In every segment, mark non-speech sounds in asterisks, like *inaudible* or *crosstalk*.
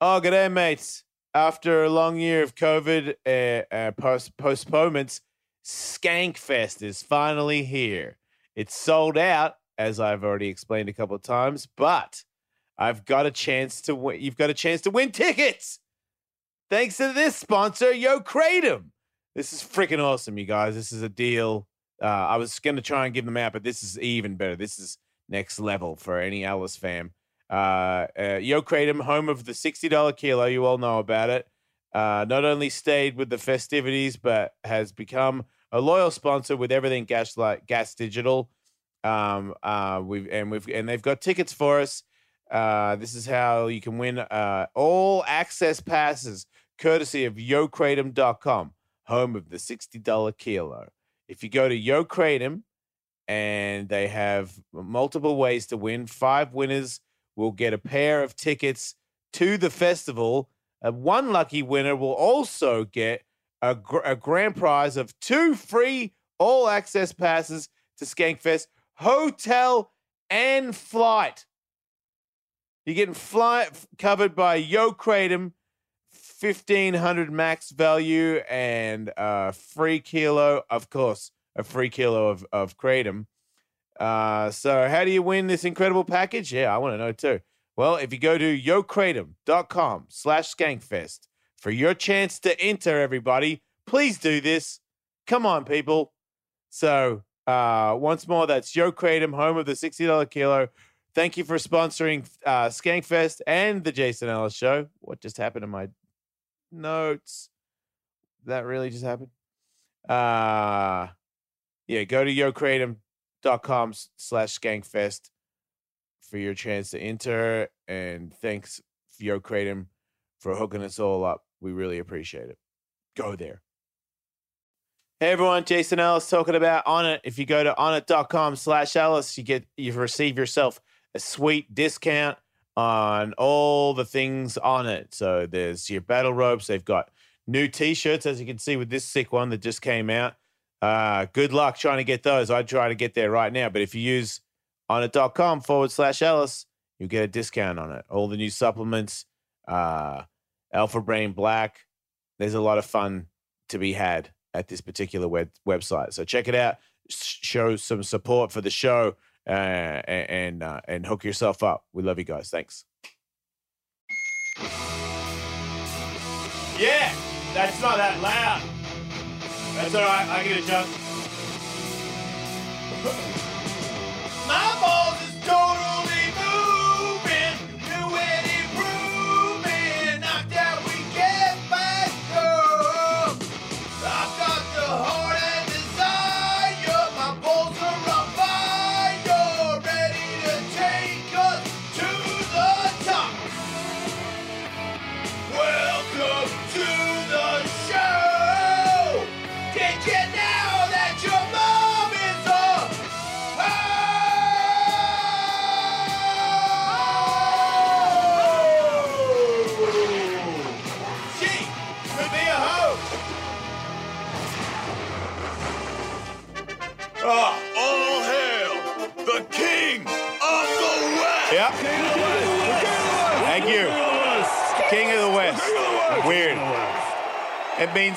Oh, good day, mates. After a long year of COVID uh, uh, post- postponements, Skankfest is finally here. It's sold out, as I've already explained a couple of times, but I've got a chance to win. You've got a chance to win tickets. Thanks to this sponsor, Yo Kratom. This is freaking awesome, you guys. This is a deal. Uh, I was going to try and give them out, but this is even better. This is next level for any Ellis fam. Uh, uh, Yo Kratom, home of the $60 kilo. You all know about it. Uh, not only stayed with the festivities, but has become a loyal sponsor with everything Gaslight Gas Digital. Um, uh, we've and we've and they've got tickets for us. Uh, this is how you can win uh, all access passes, courtesy of YoKratom.com, home of the $60 kilo. If you go to Yo Kratom, and they have multiple ways to win, five winners will get a pair of tickets to the festival. Uh, one lucky winner will also get a, gr- a grand prize of two free all access passes to Skankfest, hotel and flight. You're getting flight covered by Yo Kratom, 1500 max value, and a free kilo, of course, a free kilo of, of Kratom. Uh, so, how do you win this incredible package? Yeah, I want to know too. Well, if you go to yokratom.com slash skankfest for your chance to enter, everybody, please do this. Come on, people. So, uh, once more, that's Yo Kratom, home of the $60 kilo. Thank you for sponsoring uh, Skankfest and the Jason Ellis Show. What just happened to my notes? That really just happened? Uh, yeah, go to yokratom.com slash skankfest for your chance to enter. And thanks, Yo Kratom, for hooking us all up. We really appreciate it. Go there. Hey everyone, Jason Ellis talking about Onnit. If you go to onnit.com slash Ellis, you get you receive yourself a sweet discount on all the things on it. So there's your battle ropes. They've got new t-shirts, as you can see with this sick one that just came out. Uh, good luck trying to get those. I'd try to get there right now. But if you use onnit.com forward slash Ellis, you get a discount on it. All the new supplements, uh, Alpha Brain Black. There's a lot of fun to be had at this particular web- website. So check it out. Show some support for the show uh, and, uh, and hook yourself up. We love you guys. Thanks. Yeah, that's not that loud. That's all right. I can adjust. My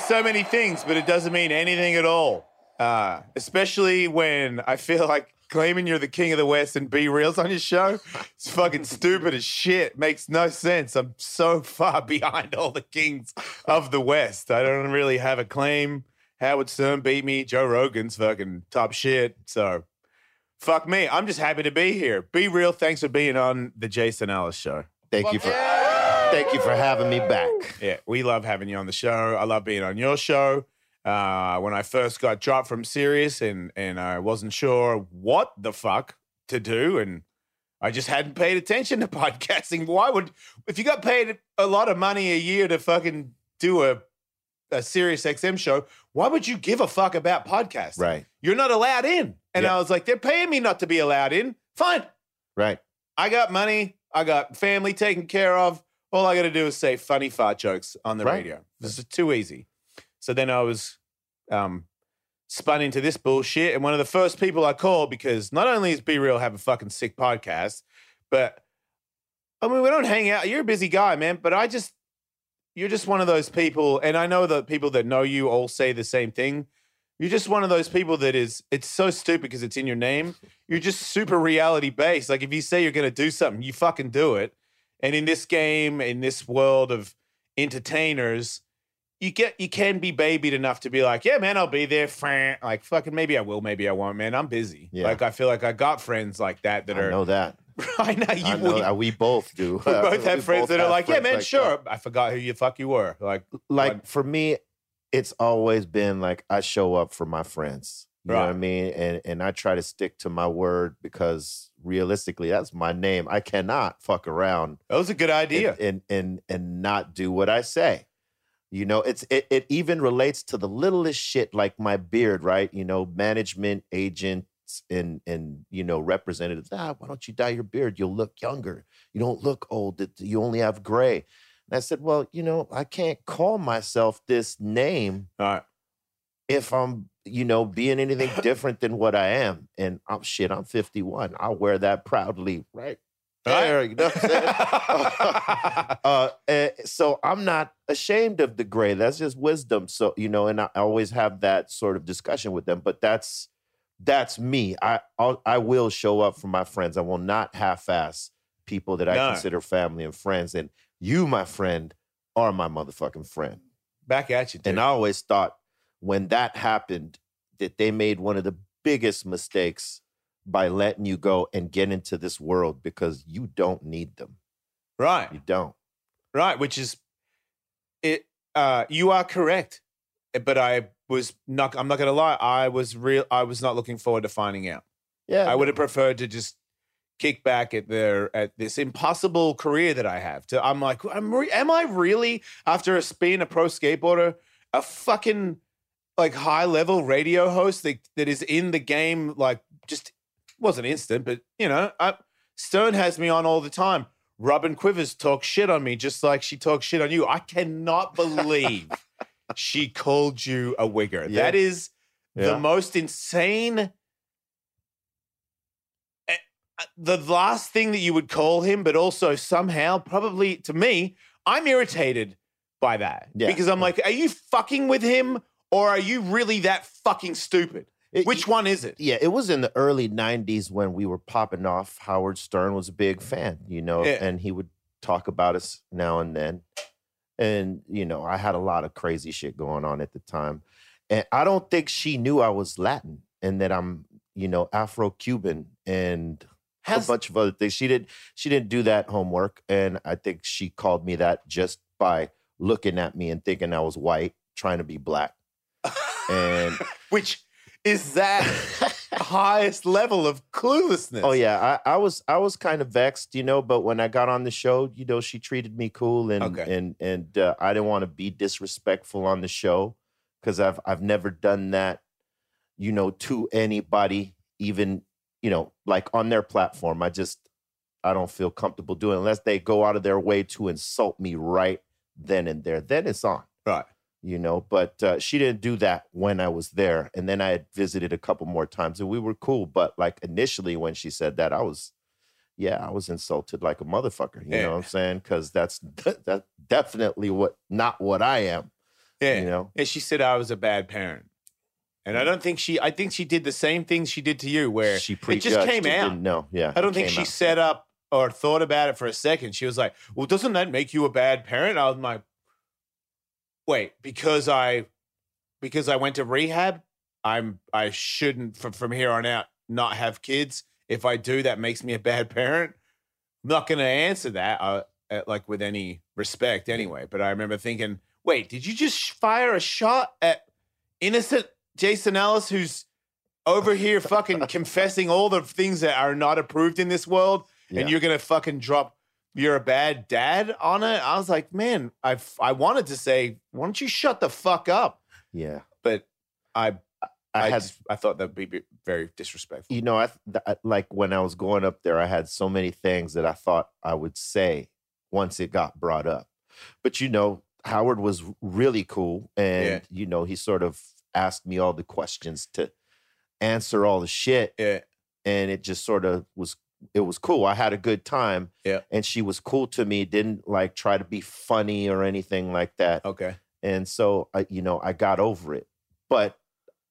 means so many things, but it doesn't mean anything at all. Uh, especially when I feel like claiming you're the king of the West and B-Real's on your show. It's fucking stupid as shit. Makes no sense. I'm so far *laughs* behind all the kings of the West. I don't really have a claim. Howard Stern beat me. Joe Rogan's fucking top shit. So fuck me. I'm just happy to be here. B-Real. Thanks for being on the Jason Ellis show. Thank you for thank you for having me back. Yeah, we love having you on the show. I love being on your show. Uh, when I first got dropped from Sirius and and I wasn't sure what the fuck to do, and I just hadn't paid attention to *laughs* podcasting. Why would if you got paid a lot of money a year to fucking do a a Sirius XM show, why would you give a fuck about podcasting? Right. You're not allowed in. And. I was like, they're paying me not to be allowed in. Fine. Right. I got money. I got family taken care of. All I got to do is say funny fart jokes on the Right. radio. This is too easy. So then I was um, spun into this bullshit. And one of the first people I called, because not only is B-Real have a fucking sick podcast, but I mean, we don't hang out. You're a busy guy, man, but I just, you're just one of those people. And I know that people that know you all say the same thing. You're just one of those people that is, it's so stupid because it's in your name. You're just super reality based. Like if you say you're going to do something, you fucking do it. And in this game, in this world of entertainers, you get you can be babied enough to be like, yeah, man, I'll be there. Like fucking, maybe I will, maybe I won't, man. I'm busy. Yeah. Like I feel like I got friends like that that I are. know that. *laughs* I know you. I know we, that. We both do. *laughs* *laughs* we both have We friends both that are like, yeah, man, like sure. that. I forgot who you fuck you were. Like, Like for me, it's always been like I show up for my friends. You know what I mean? And and I try to stick to my word because realistically, that's my name. I cannot fuck around that was a good idea. and and and, and not do what I say. You know, it's it, it even relates to the littlest shit like my beard, right? You know, management agents and and you know representatives. Ah, why don't you dye your beard? You'll look younger. You don't look old. You only have gray. And I said, well, you know, I can't call myself this name All right. if I'm, you know, being anything different than what I am. And I'm shit. I'm 51. I'll wear that proudly, right? Right. There, you know what I'm saying? *laughs* *laughs* uh, eh, so I'm not ashamed of the gray. That's just wisdom. So you know, and I always have that sort of discussion with them. But that's that's me. I I'll, I will show up for my friends. I will not half-ass people that I No. consider family and friends. And you, my friend, are my motherfucking friend. Back at you, dude. And I always thought when that happened that they made one of the biggest mistakes by letting you go and get into this world because you don't need them. right. You don't. Right, which is it. Uh, you are correct, Eh, but I was not. I'm not going to lie. I was real. I was not looking forward to finding out. Yeah. I would have preferred to just kick back at their at this impossible career that I have. To I'm like, I'm re- am I really after a spin a pro skateboarder, a fucking like high level radio host that that is in the game like just wasn't instant, but you know, I, Stern has me on all the time. Robin Quivers talks shit on me just like she talks shit on you. I cannot *laughs* believe she called you a wigger. Yeah. That is the most insane. eh, uh, The last thing that you would call him, but also somehow, probably to me, I'm irritated by that Yeah. because I'm like, are you fucking with him or are you really that fucking stupid? It- Which one is it? Yeah, it was in the early 90s when we were popping off. Howard Stern was a big fan, you know, Yeah. and he would talk about us now and then. And, you know, I had a lot of crazy shit going on at the time. And I don't think she knew I was Latin and that I'm, you know, Afro Cuban and How's- a bunch of other things. She did she didn't do that homework. And I think she called me that just by looking at me and thinking I was white, trying to be black. And *laughs* Which is that highest level of cluelessness? Oh yeah, I, I was I was kind of vexed, you know, but when I got on the show, you know, she treated me cool and Okay. and and uh, I didn't want to be disrespectful on the show because I've I've never done that, you know, to anybody, even you know, like on their platform. I just I don't feel comfortable doing it unless they go out of their way to insult me right then and there. Then it's on Right. You know but uh, she didn't do that when i was there and then i had visited a couple more times and we were cool but like initially when she said that i was yeah i was insulted like a motherfucker you Yeah. know what i'm saying because that's that's definitely what not what i am Yeah. you know And she said I was a bad parent. And I don't think she I think she did the same thing she did to you where she it just came it out. know yeah I don't think she out. set up or thought about it for a second. She was like, "Well, doesn't that make you a bad parent?" I was like, "Wait, because I because I went to rehab, I'm I shouldn't from from here on out not have kids. If I do, that makes me a bad parent." I'm not going to answer that uh, uh, like with any respect anyway, but I remember thinking, "Wait, did you just fire a shot at innocent Jason Ellis who's over here fucking *laughs* confessing all the things that are not approved in this world Yeah. and you're gonna fucking drop you're a bad dad on it? I was like man i i wanted to say why don't you shut the fuck up? Yeah. But i i, i, had just- I thought that'd be very disrespectful. You know, I th- I- like when I was going up there, I had so many things that I thought I would say once it got brought up. But you know, Howard was really cool, and Yeah. you know, he sort of asked me all the questions to answer all the shit, yeah. and it just sort of was it was cool. I had a good time. Yeah. And she was cool to me, didn't like try to be funny or anything like that. Okay. And so I, you know, I got over it. But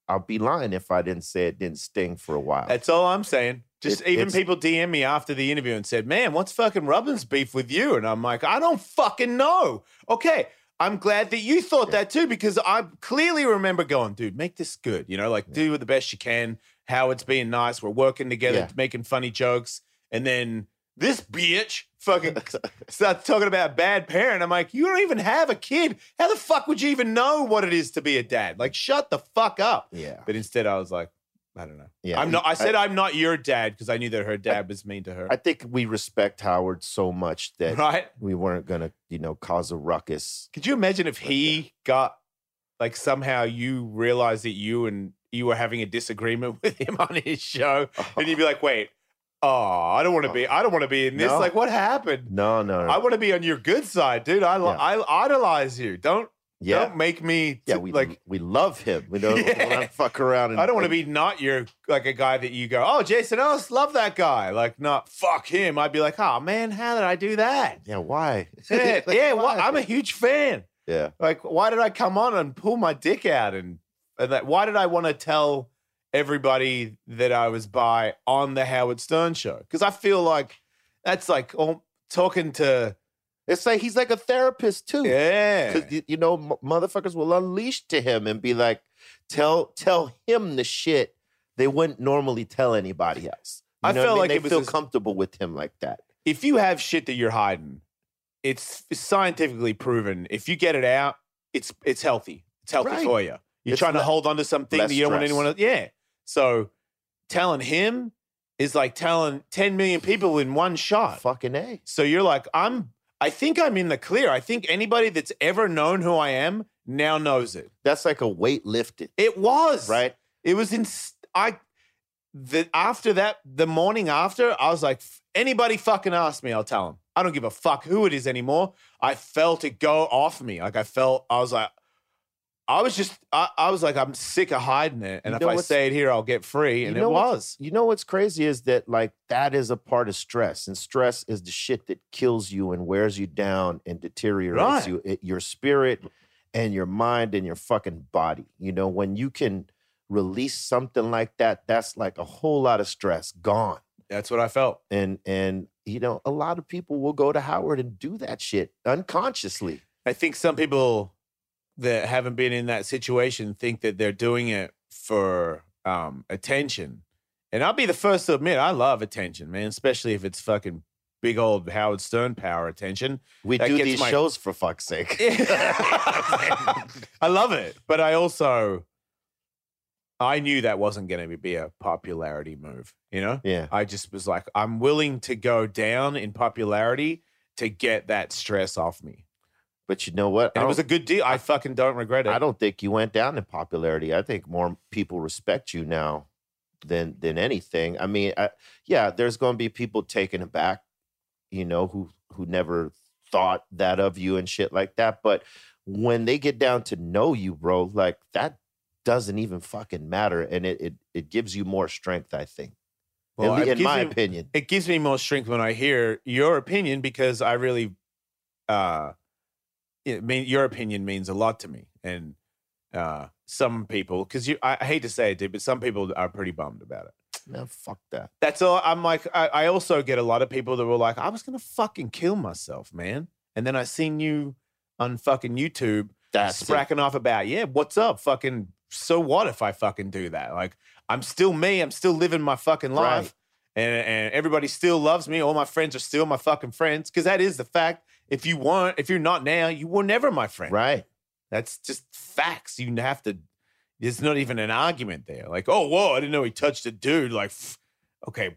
I'll be lying if I didn't say it didn't sting for a while. That's all I'm saying. Just It- even people DM me after the interview and said, "Man, what's fucking Robin's beef with you?" And I'm like, "I don't fucking know." Okay, I'm glad that you thought Yeah. that too because I clearly remember going, "Dude, make this good." You know, like Yeah. do the best you can. Howard's being nice. We're working together, Yeah. making funny jokes, and then this bitch fucking *laughs* starts talking about bad parent. I'm like, you don't even have a kid. How the fuck would you even know what it is to be a dad? Like, shut the fuck up. yeah. But instead, I was like, I don't know. Yeah. I'm not. I said I, am not your dad because I knew that her dad was mean to her. I think we respect Howard so much that right? we weren't gonna, you know, cause a ruckus. Could you imagine if he got like somehow you realized that you and you were having a disagreement *laughs* with him on his show, and you'd be like, "Wait, oh, I don't want to be. I don't want to be in this. No. Like, what happened? No, no, no. I want to be on your good side, dude. I Yeah. I idolize you. Don't yeah. don't make me yeah, we like." we love him. We don't *laughs* Yeah. wanna fuck around and I don't want to be not your like a guy that you go, oh, Jason Ellis, love that guy. Like, not fuck him. I'd be like, oh man, how did I do that? Yeah, why? Yeah, *laughs* Like, yeah. why? I'm a huge fan. yeah. Like, why did I come on and pull my dick out and, and that? Why did I want to tell everybody that I was by on the Howard Stern show? Because I feel like that's like oh, talking to It's like he's like a therapist too. yeah, Because you know, m- motherfuckers will unleash to him and be like, tell tell him the shit they wouldn't normally tell anybody else. You I felt mean? like they it was feel comfortable with him like that. if you have shit that you're hiding, it's scientifically proven. If you get it out, it's it's healthy. It's healthy Right. for you. You're It's trying to le- hold on to something that you don't want anyone else. Yeah. So telling him is like telling 10 million people in one shot. Fucking a. So you're like, I'm I think I'm in the clear. I think anybody that's ever known who I am now knows it. That's like a weight lifted, It was. right? It was in I the after that the morning after I was like anybody fucking ask me I'll tell them. I don't give a fuck who it is anymore. I felt it go off me. Like I felt I was like I was just I, I was like I'm sick of hiding it and You if I say it here I'll get free and You it was. You know what's crazy is that like that is a part of stress, and stress is the shit that kills you and wears you down and deteriorates Right. you, it, your spirit and your mind and your fucking body. You know, when you can release something like that, that's like a whole lot of stress gone. That's what I felt. And and you know, a lot of people will go to Howard and do that shit unconsciously. I think some people that haven't been in that situation think that they're doing it for um, attention. And I'll be the first to admit I love attention, man, especially if it's fucking big old Howard Stern power attention. We That do these my- shows for fuck's sake. *laughs* I love it, but I also I knew that wasn't going to be a popularity move, you know? yeah. I just was like I'm willing to go down in popularity to get that stress off me. But you know what? And it was a good deal. I fucking don't regret it. I don't think you went down in popularity. I think more people respect you now than than anything. I mean, I, yeah, there's going to be people taken aback, you know, who who never thought that of you and shit like that. But when they get down to know you, bro, like that doesn't even fucking matter, and it it, it gives you more strength. I think, Well, in, in my me- opinion. it gives me more strength when I hear your opinion because I really, uh, it mean your opinion means a lot to me, and uh, some people because you I, I hate to say it, dude, but some people are pretty bummed about it. Man, fuck that. That's all. I'm like, I, I also get a lot of people that were like, I was gonna fucking kill myself, man, and then I seen you on fucking YouTube That's it. spracking off about, yeah, what's up? Fucking, so what if I fucking do that? Like, I'm still me. I'm still living my fucking life. And, and everybody still loves me. All my friends are still my fucking friends. Cause that is the fact. If you weren't, if you're not now, you were never my friend. right. That's just facts. You have to, there's not even an argument there. Like, oh, whoa, I didn't know he touched a dude. Like, okay,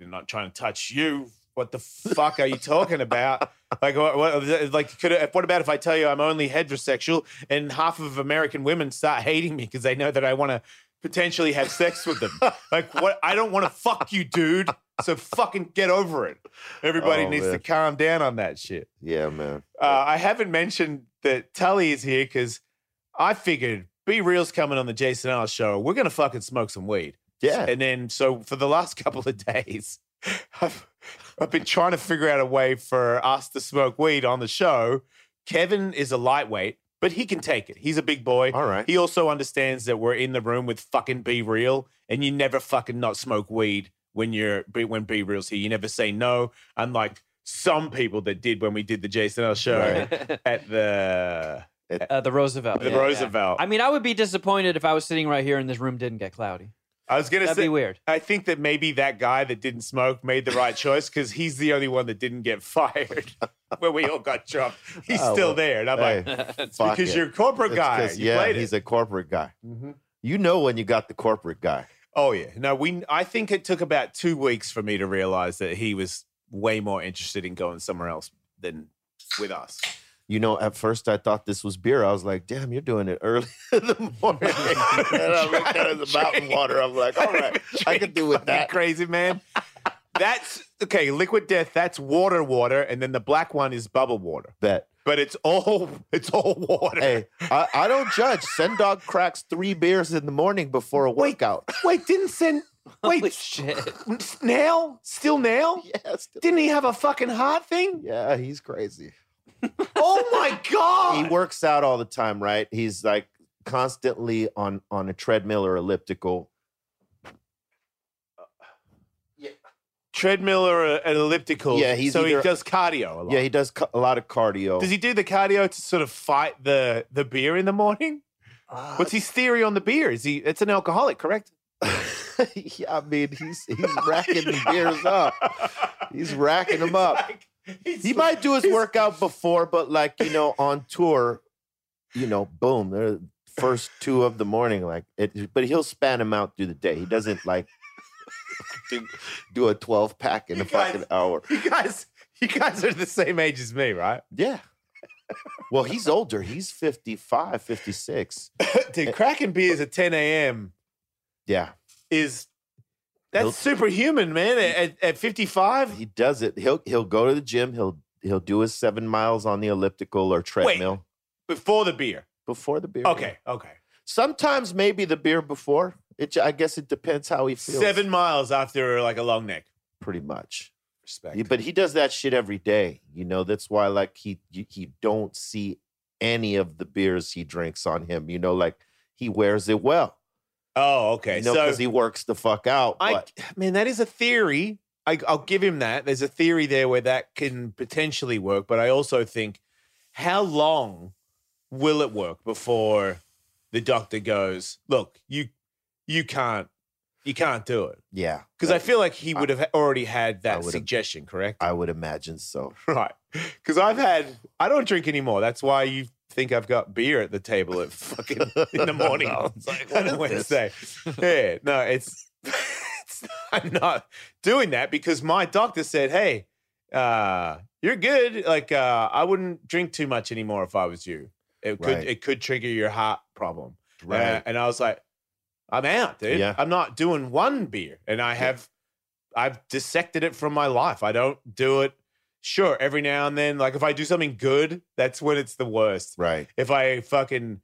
I'm not trying to touch you. What the fuck are you talking about? *laughs* Like, what, what, like, could what about if I tell you I'm only heterosexual and half of American women start hating me because they know that I want to potentially have sex with them? *laughs* like, what? I don't want to fuck you, dude. So fucking get over it. Everybody Oh, needs to calm down on that shit. Yeah, man. Uh, I haven't mentioned that Tully is here because I figured B-Real's coming on the Jason Ellis show. We're gonna fucking smoke some weed. Yeah. And then so for the last *laughs* couple of days, I've, I've been trying to figure out a way for us to smoke weed on the show. Kevin is a lightweight, but he can take it. He's a big boy. All right. He also understands that we're in the room with fucking B-Real, and you never fucking not smoke weed when you're when B-Real's here. You never say no, unlike some people that did when we did the Jason L show Right. *laughs* at the uh, the Roosevelt. the yeah, yeah. Roosevelt. I mean, I would be disappointed if I was sitting right here and this room didn't get cloudy. I was gonna That'd say be weird. I think that maybe that guy that didn't smoke made the right choice because he's the only one that didn't get *laughs* fired when we all got dropped. He's Oh, still well, there, and I'm Hey, like, *laughs* fuck because it. you're a corporate It's guy. 'cause, You yeah, he's it. a corporate guy. Mhm. You know when you got the corporate guy. Oh yeah, no, we. I think it took about two weeks for me to realize that he was way more interested in going somewhere else than with us. You know, at first I thought this was beer. I was like, damn, you're doing it early *laughs* in the morning. *laughs* and I looked at it as mountain water. I'm like, all right, *laughs* I can do with that. Crazy man. That's okay. Liquid death. That's water, water, and then the black one is bubble water. Bet. But it's all *laughs* it's all water. Hey, I, I don't judge. Sen Dog cracks three beers in the morning before a Wait. workout. Wait, didn't Sen. Holy Wait, shit. now? Still now? *laughs* Yes. Didn't he have a fucking heart thing? Yeah, he's crazy. *laughs* Oh my god! He works out all the time, right? He's like constantly on on a treadmill or elliptical. Treadmill or a- an elliptical. Yeah, he's so he does cardio a lot. Yeah, he does ca- a lot of cardio. Does he do the cardio to sort of fight the the beer in the morning? Uh, What's his theory on the beer? Is he? It's an alcoholic, correct? *laughs* yeah, I mean, he's he's racking the beers up. He's racking them up. *laughs* like- He might do his workout before, but like you know, on tour, you know, boom, they're the first two of the morning, like it. But he'll span them out through the day. He doesn't like *laughs* do, do a twelve pack in You a fucking hour. You guys, you guys are the same age as me, right? Yeah. Well, he's older. He's 55, 56. *laughs* Dude, cracking beers at 10 a.m. Yeah, is that's He'll- superhuman, man. At, at 55, he does it. He'll he'll go to the gym. He'll he'll do his seven miles on the elliptical or treadmill before the beer. before the beer. Okay, okay. Sometimes maybe the beer before. It. I guess it depends how he feels. Seven miles after like a long neck. pretty much. Respect. Yeah, but he does that shit every day. You know, that's why like he you, he don't see any of the beers he drinks on him. You know, like he wears it well. oh, okay. You know, so because he works the fuck out. I but man, that is a theory. I, I'll give him that. There's a theory there where that can potentially work, but I also think, how long will it work before the doctor goes, "Look, you, you can't, you can't do it," yeah, because I feel like he would have already had that would've- suggestion, correct? I would imagine so. *laughs* right? Because I've had, I don't drink anymore. That's why you think I've got beer at the table at fucking *laughs* in the morning I was like, *laughs* on what a is this? Wednesday. yeah, no, it's, it's I'm not doing that because my doctor said, "Hey, uh, you're good. Like, uh, I wouldn't drink too much anymore if I was you. It could Right. it could trigger your heart problem." Right. Uh, and I was like, "I'm out, dude. Yeah. I'm not doing one beer." And I have, I've dissected it from my life. I don't do it. Sure, every now and then, like if I do something good, that's when it's the worst right. if I fucking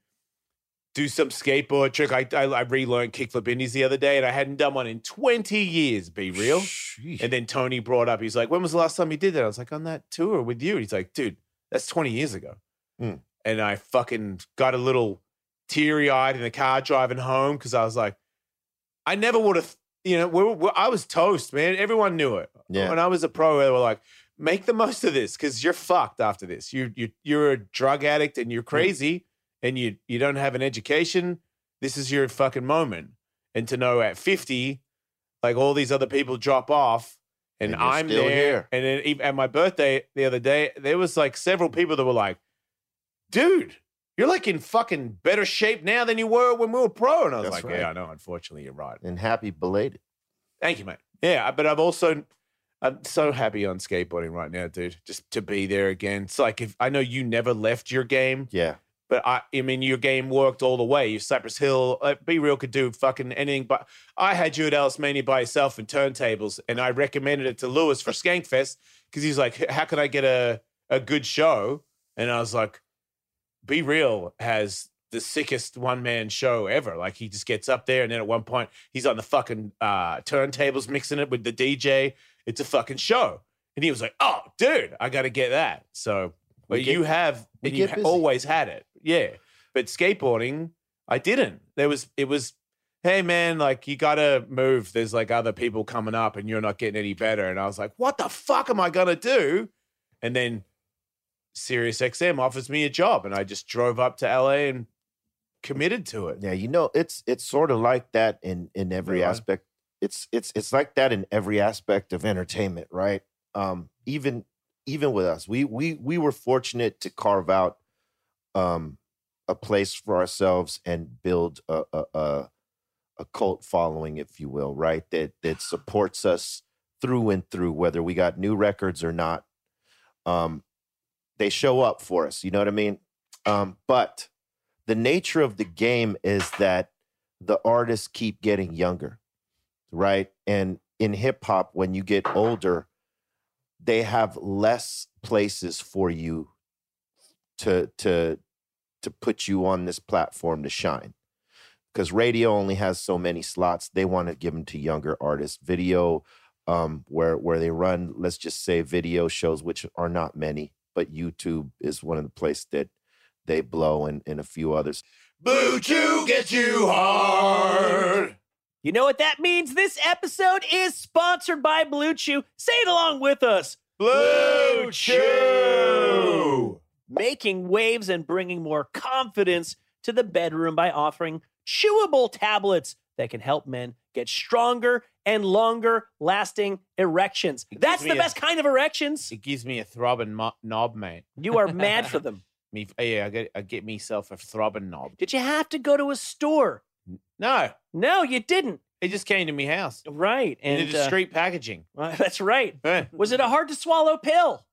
do some skateboard trick, I I, I relearned kickflip indies the other day, and I hadn't done one in twenty years. B-Real. Sheesh. And then Tony brought up, he's like, "When was the last time you did that?" I was like, "On that tour with you." And he's like, "Dude, that's twenty years ago." Mm. And I fucking got a little teary eyed in the car driving home because I was like, I never would have, you know, we we I was toast, man. Everyone knew it. Yeah. When I was a pro, they were like, make the most of this because you're fucked after this. You you you're a drug addict and you're crazy and you you don't have an education. This is your fucking moment. And to know at 50, like all these other people drop off and, And I'm still there. here. And then at my birthday the other day, there was like several people that were like, dude, you're like in fucking better shape now than you were when we were pro. And I was That's like, right. yeah, I know. Unfortunately, you're right. and happy belated. Thank you, mate. Yeah, but I've also I'm so happy on skateboarding right now, dude. Just to be there again. It's like if I know you never left your game, Yeah. but I I mean your game worked all the way. You Cypress Hill, uh, B-Real could do fucking anything. But I had you at Ellismania by yourself and turntables, and I recommended it to Luis for Skankfest because he's like, how can I get a a good show? And I was like, B-Real has the sickest one man show ever. Like he just gets up there, and then at one point he's on the fucking uh, turntables mixing it with the DJ, it's a fucking show. And he was like, oh, dude, I got to get that. So, but get- you have, and you ha- always had it. Yeah. But skateboarding, I didn't. There was, it was, hey, man, like you got to move. There's like other people coming up and you're not getting any better. And I was like, what the fuck am I to do? And then Sirius XM offers me a job and I just drove up to LA and committed to it. Yeah, you know, it's it's sort of like that in in every Right. aspect. It's it's it's like that in every aspect of entertainment, right? Um, even even with us, we we we were fortunate to carve out um a place for ourselves and build a a a, a cult following, if you will, right? That that *sighs* supports us through and through, whether we got new records or not. Um, they show up for us. You know what I mean? Um, but the nature of the game is that the artists keep getting younger, right? And in hip hop, when you get older, they have less places for you to to to put you on this platform to shine. Because radio only has so many slots, they want to give them to younger artists. Video, um, where where they run, let's just say video shows, which are not many, but YouTube is one of the places that they blow and, and a few others. Blue Chew gets you hard. You know what that means? This episode is sponsored by Blue Chew. Say it along with us. Blue Chew. Making waves and bringing more confidence to the bedroom by offering chewable tablets that can help men get stronger and longer lasting erections. It That's the me a- best kind of erections. It gives me a throbbing mo- knob, mate. You are *laughs* mad for them. Me, yeah, I get, I get myself a throbbing knob. Did you have to go to a store? No, No, you didn't. it just came to me house. Right. And And did a uh, street packaging. *laughs* that's right. Was it a hard to swallow pill?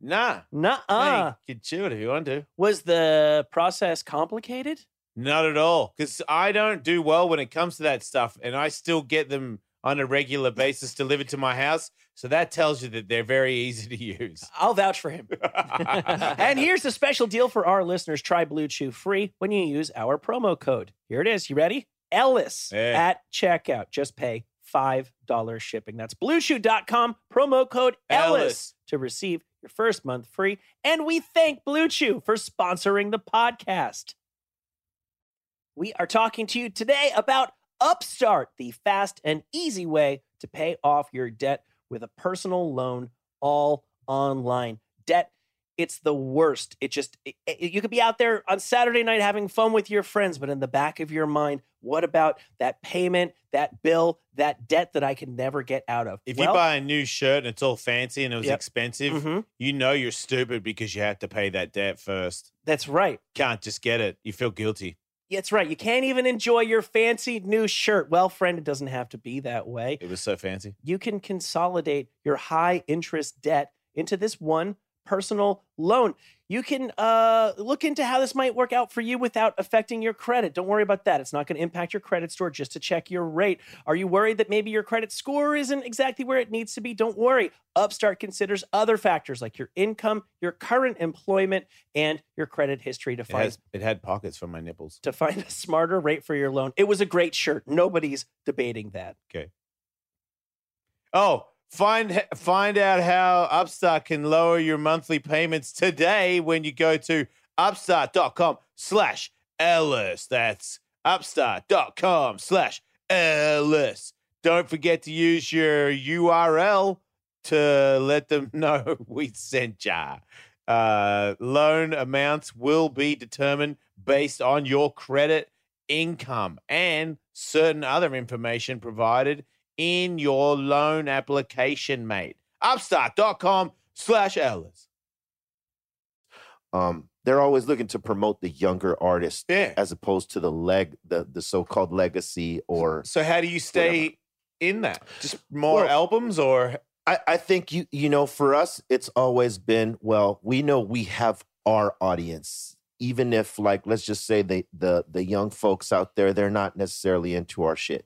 Nah, Nuh-uh. hey, you can chew it if you want to. Was the process complicated? Not at all, because I don't do well when it comes to that stuff, and I still get them on a regular basis delivered to my house. So that tells you that they're very easy to use. *laughs* I'll vouch for him. *laughs* and here's a special deal for our listeners. Try Blue Chew free when you use our promo code. Here it is. You ready? Ellis at checkout. Just pay $5 shipping. That's bluechew.com, promo code Ellis, Ellis. to receive your first month free. And we thank Blue Chew for sponsoring the podcast. We are talking to you today about Upstart, the fast and easy way to pay off your debt with a personal loan all online. Debt, it's the worst. It just, it- it- you could be out there on Saturday night having fun with your friends, but in the back of your mind, what about that payment, that bill, that debt that I can never get out of? If Well, you buy a new shirt and it's all fancy and it was Yep. expensive, mhm, you know you're stupid because you have to pay that debt first. that's right. Can't just get it. You feel guilty. That's right. You can't even enjoy your fancy new shirt. Well, friend, it doesn't have to be that way. It was so fancy. you can consolidate your high interest debt into this one personal loan. You can uh, look into how this might work out for you without affecting your credit. Don't worry about that. It's not going to impact your credit score just to check your rate. Are you worried that maybe your credit score isn't exactly where it needs to be? Don't worry. Upstart considers other factors like your income, your current employment, and your credit history to It, find has, it had pockets for my nipples. to find a smarter rate for your loan. It was a great shirt. Nobody's debating that. Okay. Oh, find find out how Upstart can lower your monthly payments today when you go to upstart.com slash Ellis. That's upstart.com slash Ellis. Don't forget to use your URL to let them *laughs* know we sent ya. Uh, loan amounts will be determined based on your credit income and certain other information provided in your loan application, mate. Upstart.com slash Ellis. Um, they're always looking to promote the younger artists Yeah. as opposed to the leg the, the so-called legacy or So how do you stay in that? Just more Well- albums or I, I think you you know for us it's always been well we know we have our audience even if like let's just say the the the young folks out there they're not necessarily into our shit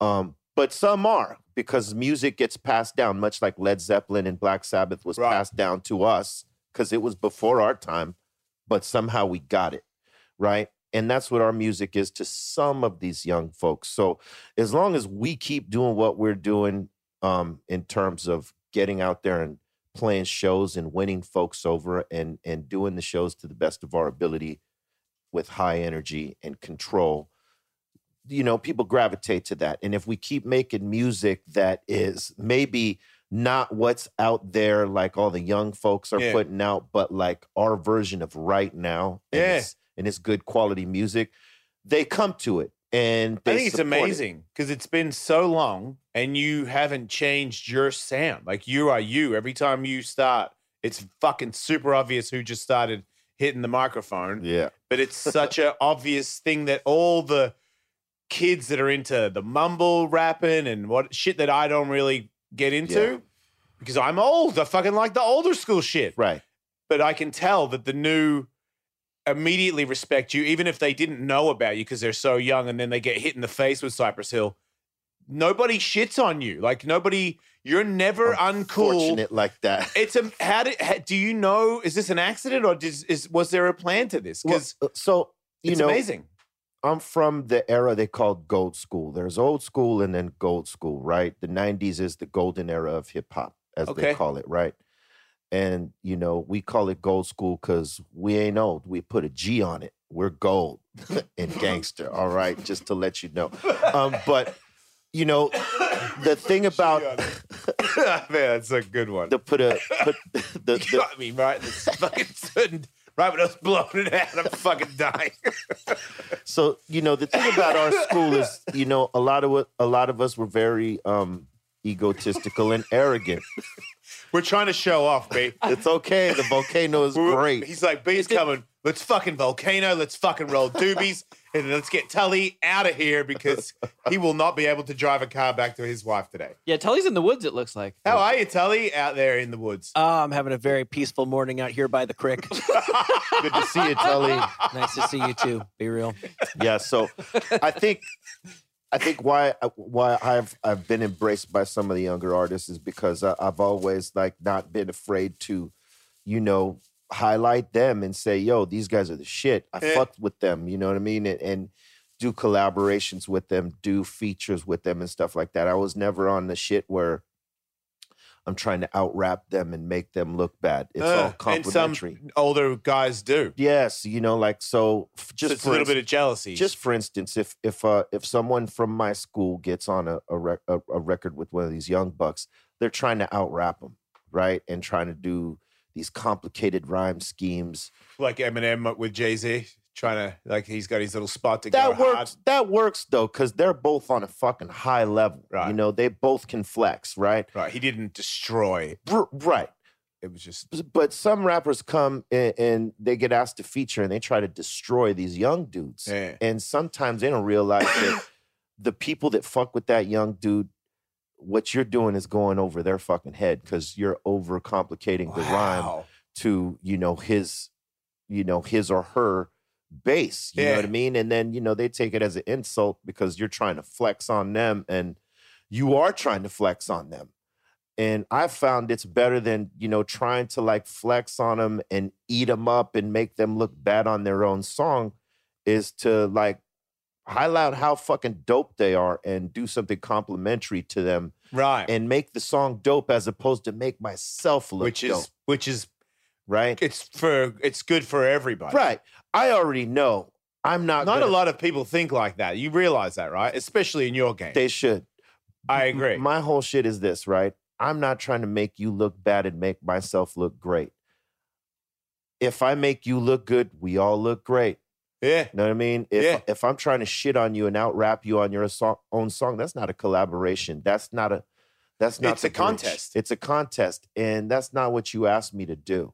um but some are because music gets passed down much like Led Zeppelin and Black Sabbath was Right. passed down to us because it was before our time but somehow we got it right and that's what our music is to some of these young folks so as long as we keep doing what we're doing um, in terms of getting out there and playing shows and winning folks over and and doing the shows to the best of our ability with high energy and control you know people gravitate to that and if we keep making music that is maybe not what's out there like all the young folks are Yeah. putting out but like our version of right now and Yeah. it's, and it's good quality music they come to it and they I think it's amazing because it's been so long and you haven't changed your sound. Like you are you. Every time you start, it's fucking super obvious who just started hitting the microphone. yeah But it's such an obvious thing that all the kids that are into the mumble rapping and what shit that I don't really get into Yeah. because I'm old. I fucking like the older school shit right but I can tell that the new immediately respect you, even if they didn't know about you because they're so young and then they get hit in the face with Cypress Hill. Nobody shits on you. Like nobody, you're never uncool. like that *laughs* It's a how did how, do you know? Is this an accident or does, is was there a plan to this? Because uh, so you it's know amazing. I'm from the era they called gold school. There's old school and then gold school, right? The 90s is the golden era of hip hop, as Okay. they call it, right? And, you know, we call it gold school because we ain't old. We put a G on it. We're gold *laughs* and gangster, all right? Just to let you know. Um, but, you know, the thing about *laughs* *laughs* Man, that's a good one. the put a put the, you the got me right. This fucking I was blowing it out, I'm fucking dying. so you know the thing about our school is you know a lot of a lot of us were very um egotistical and arrogant *laughs* We're trying to show off, babe. it's okay the volcano is *laughs* We're- great He's like, B's coming. Let's fucking volcano. Let's fucking roll doobies. and let's get Tully out of here because he will not be able to drive a car back to his wife today. Yeah, Tully's in the woods. It looks like. How are you, Tully? Out there in the woods. Oh, I'm having a very peaceful morning out here by the creek. *laughs* good to see you tully nice to see you too. B-Real. yeah so i think i think why uh, why i've i've been embraced by some of the younger artists is because I, i've always like not been afraid to you know highlight them and say yo these guys are the shit. I Yeah. fucked with them you know what i mean? And, and do collaborations with them do features with them and stuff like that. I was never on the shit where i'm trying to out rap them and make them look bad it's Uh, all and some complimentary older guys do. yes you know like so f- Just it's a little bit of jealousy. just for instance, if if uh, if someone from my school gets on a a, rec- a a record with one of these young bucks, they're trying to out rap them, right? And trying to do these complicated rhyme schemes. like Eminem with Jay Z, trying to like he's got his little spot to That go works. That works though, because they're both on a fucking high level. Right. You know, they both can flex, right? Right. He didn't destroy. R- right. It was just But some rappers come and, and they get asked to feature, and they try to destroy these young dudes. yeah. And sometimes they don't realize that *coughs* the people that fuck with that young dude, what you're doing is going over their fucking head because you're overcomplicating the rhyme to, you know, his, you know, his or her base. You know what I mean? And then, you know, they take it as an insult because you're trying to flex on them and you are trying to flex on them. And I found it's better than, you know, trying to like flex on them and eat them up and make them look bad on their own song is to like highlight how fucking dope they are and do something complimentary to them Right. and make the song dope as opposed to make myself look which is dope, which is right? it's for it's good for everybody. Right. I already know I'm not Not a lot of people think like that. You realize that, right? Especially in your game. They should. I agree. My whole shit is this, right? I'm not trying to make you look bad and make myself look great. If I make you look good, we all look great. yeah. You know what I mean? If Yeah. if I'm trying to shit on you and out rap you on your song, own song, that's not a collaboration. That's not a that's not It's a contest. It's a contest, and that's not what you asked me to do.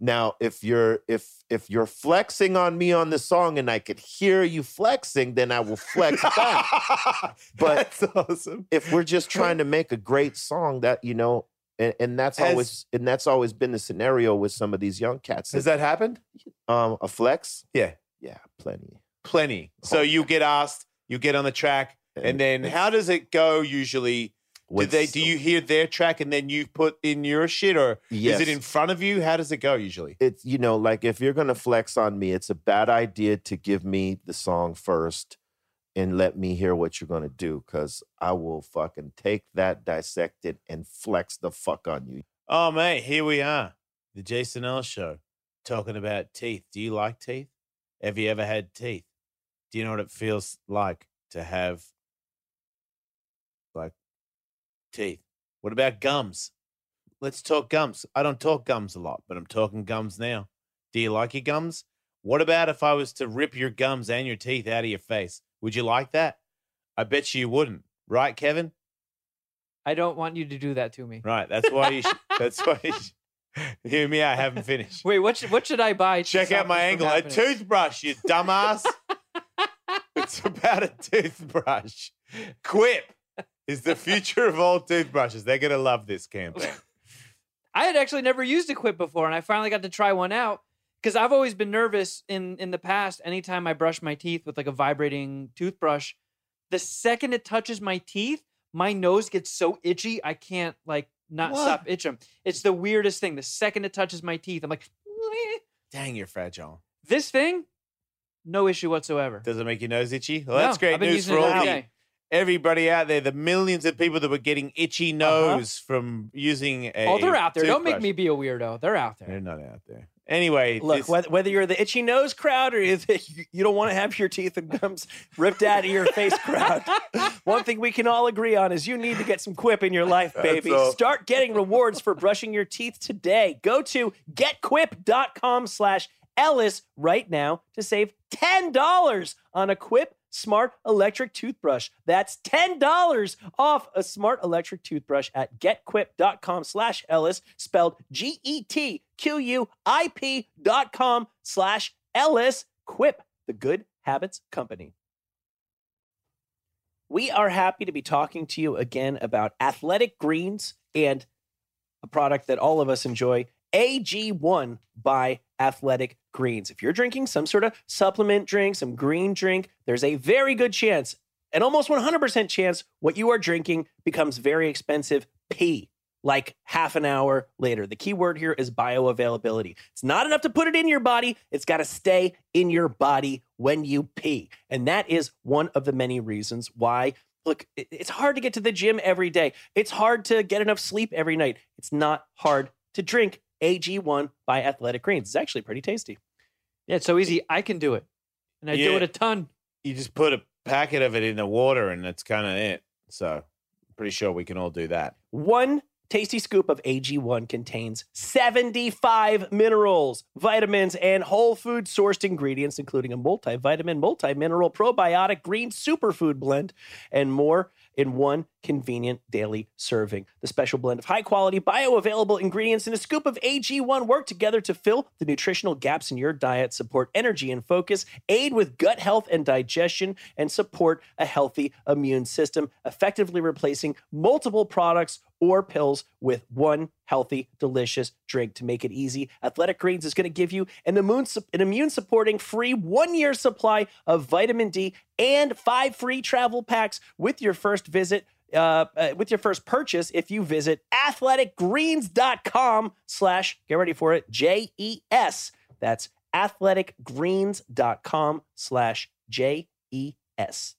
Now, if you're if if you're flexing on me on the song and I could hear you flexing, then I will flex back. *laughs* But- awesome. if we're just trying to make a great song, that you know, and, and that's Has- always and that's always been the scenario with some of these young cats. Has that happened? um a flex? Yeah. Yeah, plenty. Plenty. So you get asked, you get on the track, and then how does it go usually? Do they do you hear their track and then you put in your shit or Yes. is it in front of you? How does it go usually? it's you know like if you're gonna flex on me it's a bad idea to give me the song first and let me hear what you're gonna do, cause I will fucking take that, dissect it, and flex the fuck on you. Oh, mate, here we are. The Jason Ellis Show, talking about teeth. Do you like teeth? Have you ever had teeth? Do you know what it feels like to have, teeth? What about gums? Let's talk gums. I don't talk gums a lot, but I'm talking gums now. Do you like your gums? What about if I was to rip your gums and your teeth out of your face? Would you like that? I bet you wouldn't, right, Kevin? I don't want you to do that to me. Right. That's why you. Should, *laughs* that's why. You should, *laughs* hear me out. I haven't finished. Wait, what should, what should I buy? Check out my angle. A toothbrush, you dumbass. *laughs* it's about a toothbrush. Quip is the future of all toothbrushes. They're gonna love this campaign. *laughs* I had actually never used a quip before, and I finally got to try one out because I've always been nervous in in the past. Anytime I brush my teeth with like a vibrating toothbrush, the second it touches my teeth, my nose gets so itchy I can't like not What? stop itching. It's the weirdest thing. The second it touches my teeth, I'm like. Dang, you're fragile. this thing, no issue whatsoever. Does it make your nose itchy? Well, that's great news for all the. Everybody out there. The millions of people that were getting itchy Uh-huh. nose from using a. Oh, they're out there. Don't make me be a weirdo. They're out there. They're not out there. Anyway, Look, this- whether, whether you're the itchy nose crowd or *laughs* you don't want to have your teeth and gums ripped out of your face crowd, *laughs* one thing we can all agree on is you need to get some quip in your life, baby. Start getting rewards for brushing your teeth today. Go to getquip.com slash Ellis right now to save $10 on a Quip smart electric toothbrush. That's $10 off a smart electric toothbrush at getquip.com slash Ellis, spelled G-E-T-Q-U-I-P dot com slash Ellis. Quip, the good habits company. We are happy to be talking to you again about athletic greens and a product that all of us enjoy, AG1 by Athletic Greens. If you're drinking some sort of supplement drink, some green drink, there's a very good chance, an almost 100% chance, what you are drinking becomes very expensive pee like half an hour later. The key word here is bioavailability. It's not enough to put it in your body, it's got to stay in your body when you pee. And that is one of the many reasons why. Look, it's hard to get to the gym every day. It's hard to get enough sleep every night. It's not hard to drink AG1 by Athletic Greens. It's actually pretty tasty. Yeah, it's so easy. I can do it, and I do it a ton. you just put a packet of it in the water, and that's kind of it. So, pretty sure we can all do that. One tasty scoop of AG1 contains 75 minerals, vitamins, and whole food sourced ingredients, including a multivitamin, multi mineral, probiotic, green superfood blend, and more in one convenient daily serving. The special blend of high quality, bioavailable ingredients and a scoop of AG1 work together to fill the nutritional gaps in your diet, support energy and focus, aid with gut health and digestion, and support a healthy immune system, effectively replacing multiple products or pills with one healthy, delicious drink to make it easy. Athletic Greens is going to give you an immune, an immune supporting free one year supply of vitamin D and five free travel packs with your first visit. Uh, uh, with your first purchase, if you visit athleticgreens.com slash, get ready for it, J E S. That's athleticgreens.com slash J E S.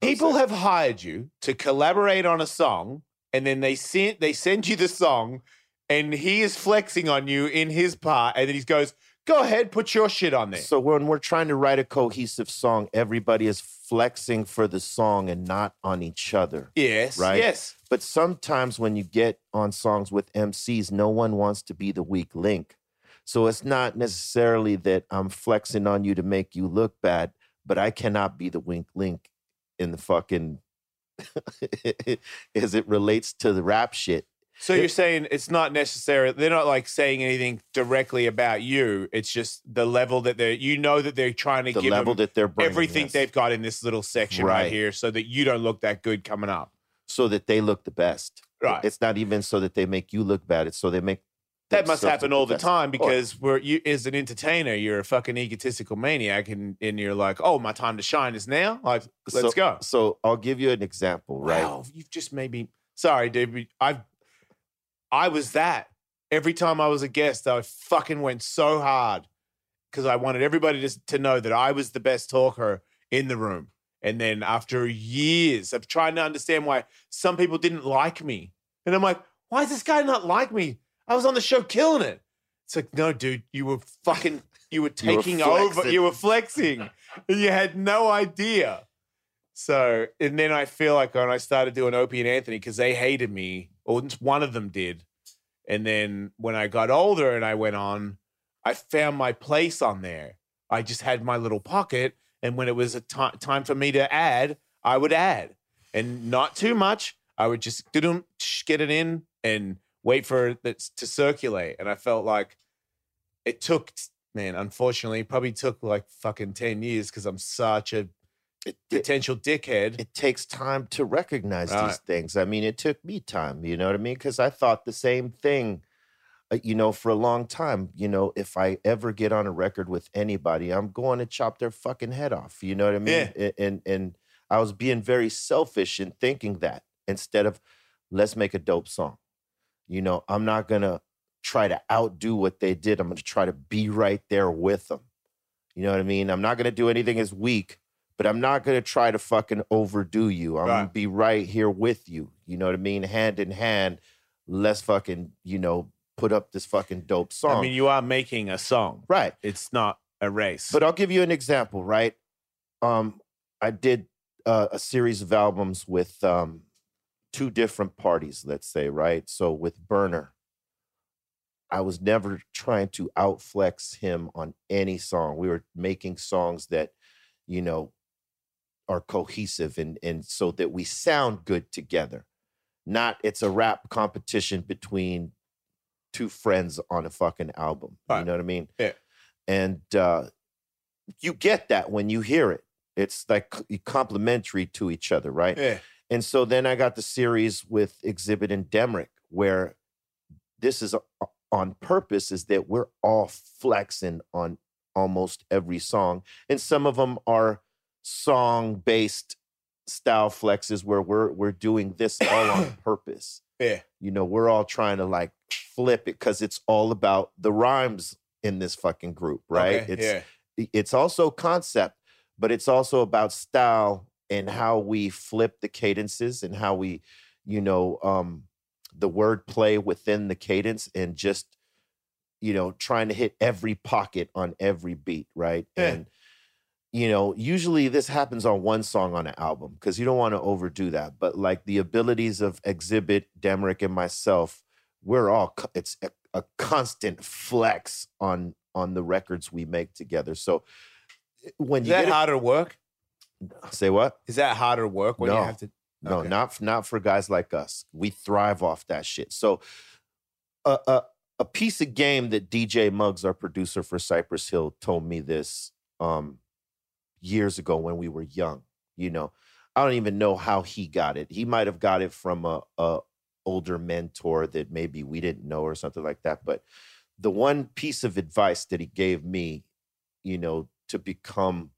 People have hired you to collaborate on a song, and then they send they send you the song, and he is flexing on you in his part, and then he goes, "Go ahead, put your shit on there." So when we're trying to write a cohesive song, everybody is flexing for the song and not on each other. yes, Right. Yes, But sometimes when you get on songs with MCs, no one wants to be the weak link. So it's not necessarily that I'm flexing on you to make you look bad, but I cannot be the weak link in the fucking *laughs* as it relates to the rap shit. So you're saying it's not necessary. They're not like saying anything directly about you. It's just the level that they're. You know that they're trying to The give level that they're bringing everything yes. they've got in this little section right. Right. here, so that you don't look that good coming up. so that they look the best. Right. It's not even so that they make you look bad. It's so they make That must happen all the time Or- because we're you as an entertainer, you're a fucking egotistical maniac, and and you're like, oh, my time to shine is now. Like, let's so, go. So I'll give you an example, right? Wow, you've just made me sorry, dude. I I was that. Every time I was a guest, I fucking went so hard because I wanted everybody to, to know that I was the best talker in the room. And then after years of trying to understand why some people didn't like me, and I'm like, why is this guy not like me? I was on the show killing it. It's like, no, dude, you were fucking, *laughs* you were taking over, flexing. you were flexing, and you had no idea. So, and then I feel like when I started doing Opie and Anthony, because they hated me, or one of them did. And then when I got older and I went on, I found my place on there. I just had my little pocket. And when it was a ti- time for me to add, I would add. And not too much. I would just get it in and wait for it to circulate. And I felt like it took, man, unfortunately, it probably took like fucking 10 years because I'm such a It, potential dickhead. it takes time to recognize these things. I mean, it took me time, you know what I mean? Because I thought the same thing, uh, you know, for a long time. You know, if I ever get on a record with anybody, I'm going to chop their fucking head off. You know what I mean? Yeah. And and I was being very selfish in thinking that instead of let's make a dope song. You know, I'm not gonna try to outdo what they did. I'm gonna try to be right there with them. You know what I mean? I'm not gonna do anything as weak, but I'm not gonna try to fucking overdo you. I'm gonna be right here with you. You know what I mean? Hand in hand. Let's fucking, you know, put up this fucking dope song. I mean, you are making a song. right. It's not a race. But I'll give you an example, right? Um, I did uh, a series of albums with um, two different parties, let's say, right? So with Berner, I was never trying to outflex him on any song. We were making songs that, you know, are cohesive and and so that we sound good together. Not it's a rap competition between two friends on a fucking album. You know what I mean? Yeah. And uh you get that when you hear it. It's like c- complementary to each other, right? yeah. And so then I got the series with Xzibit and Demrick, where this is on purpose, is that we're all flexing on almost every song. And some of them are song based style flexes where we're we're doing this all on *coughs* purpose. Yeah. You know, we're all trying to like flip it because it's all about the rhymes in this fucking group, right? Okay, It's yeah. it's also concept, but it's also about style and how we flip the cadences and how we, you know, um, the word play within the cadence and just, you know, trying to hit every pocket on every beat, right? Yeah. And you know, usually this happens on one song on an album because you don't want to overdo that. But like the abilities of Xzibit, Demrick, and myself, we're all it's a, a constant flex on on the records we make together. So when when Is you that get harder work? Say what? Is that harder work when you No. have to? No, Okay. not not for guys like us. We thrive off that shit. So, a a a piece of game that DJ Muggs, our producer for Cypress Hill, told me this um, years ago when we were young. You know, I don't even know how he got it. He might have got it from a, a older mentor that maybe we didn't know or something like that. But the one piece of advice that he gave me, you know, to become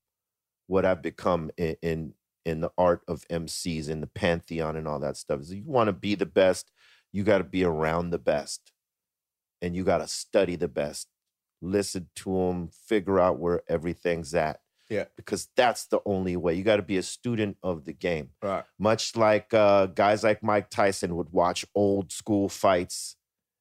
what I've become in, in in the art of MCs in the pantheon and all that stuff is you want to be the best, you got to be around the best, and you got to study the best, listen to them, figure out where everything's at. Yeah. because that's the only way. You got to be a student of the game Right. much like uh, guys like Mike Tyson would watch old school fights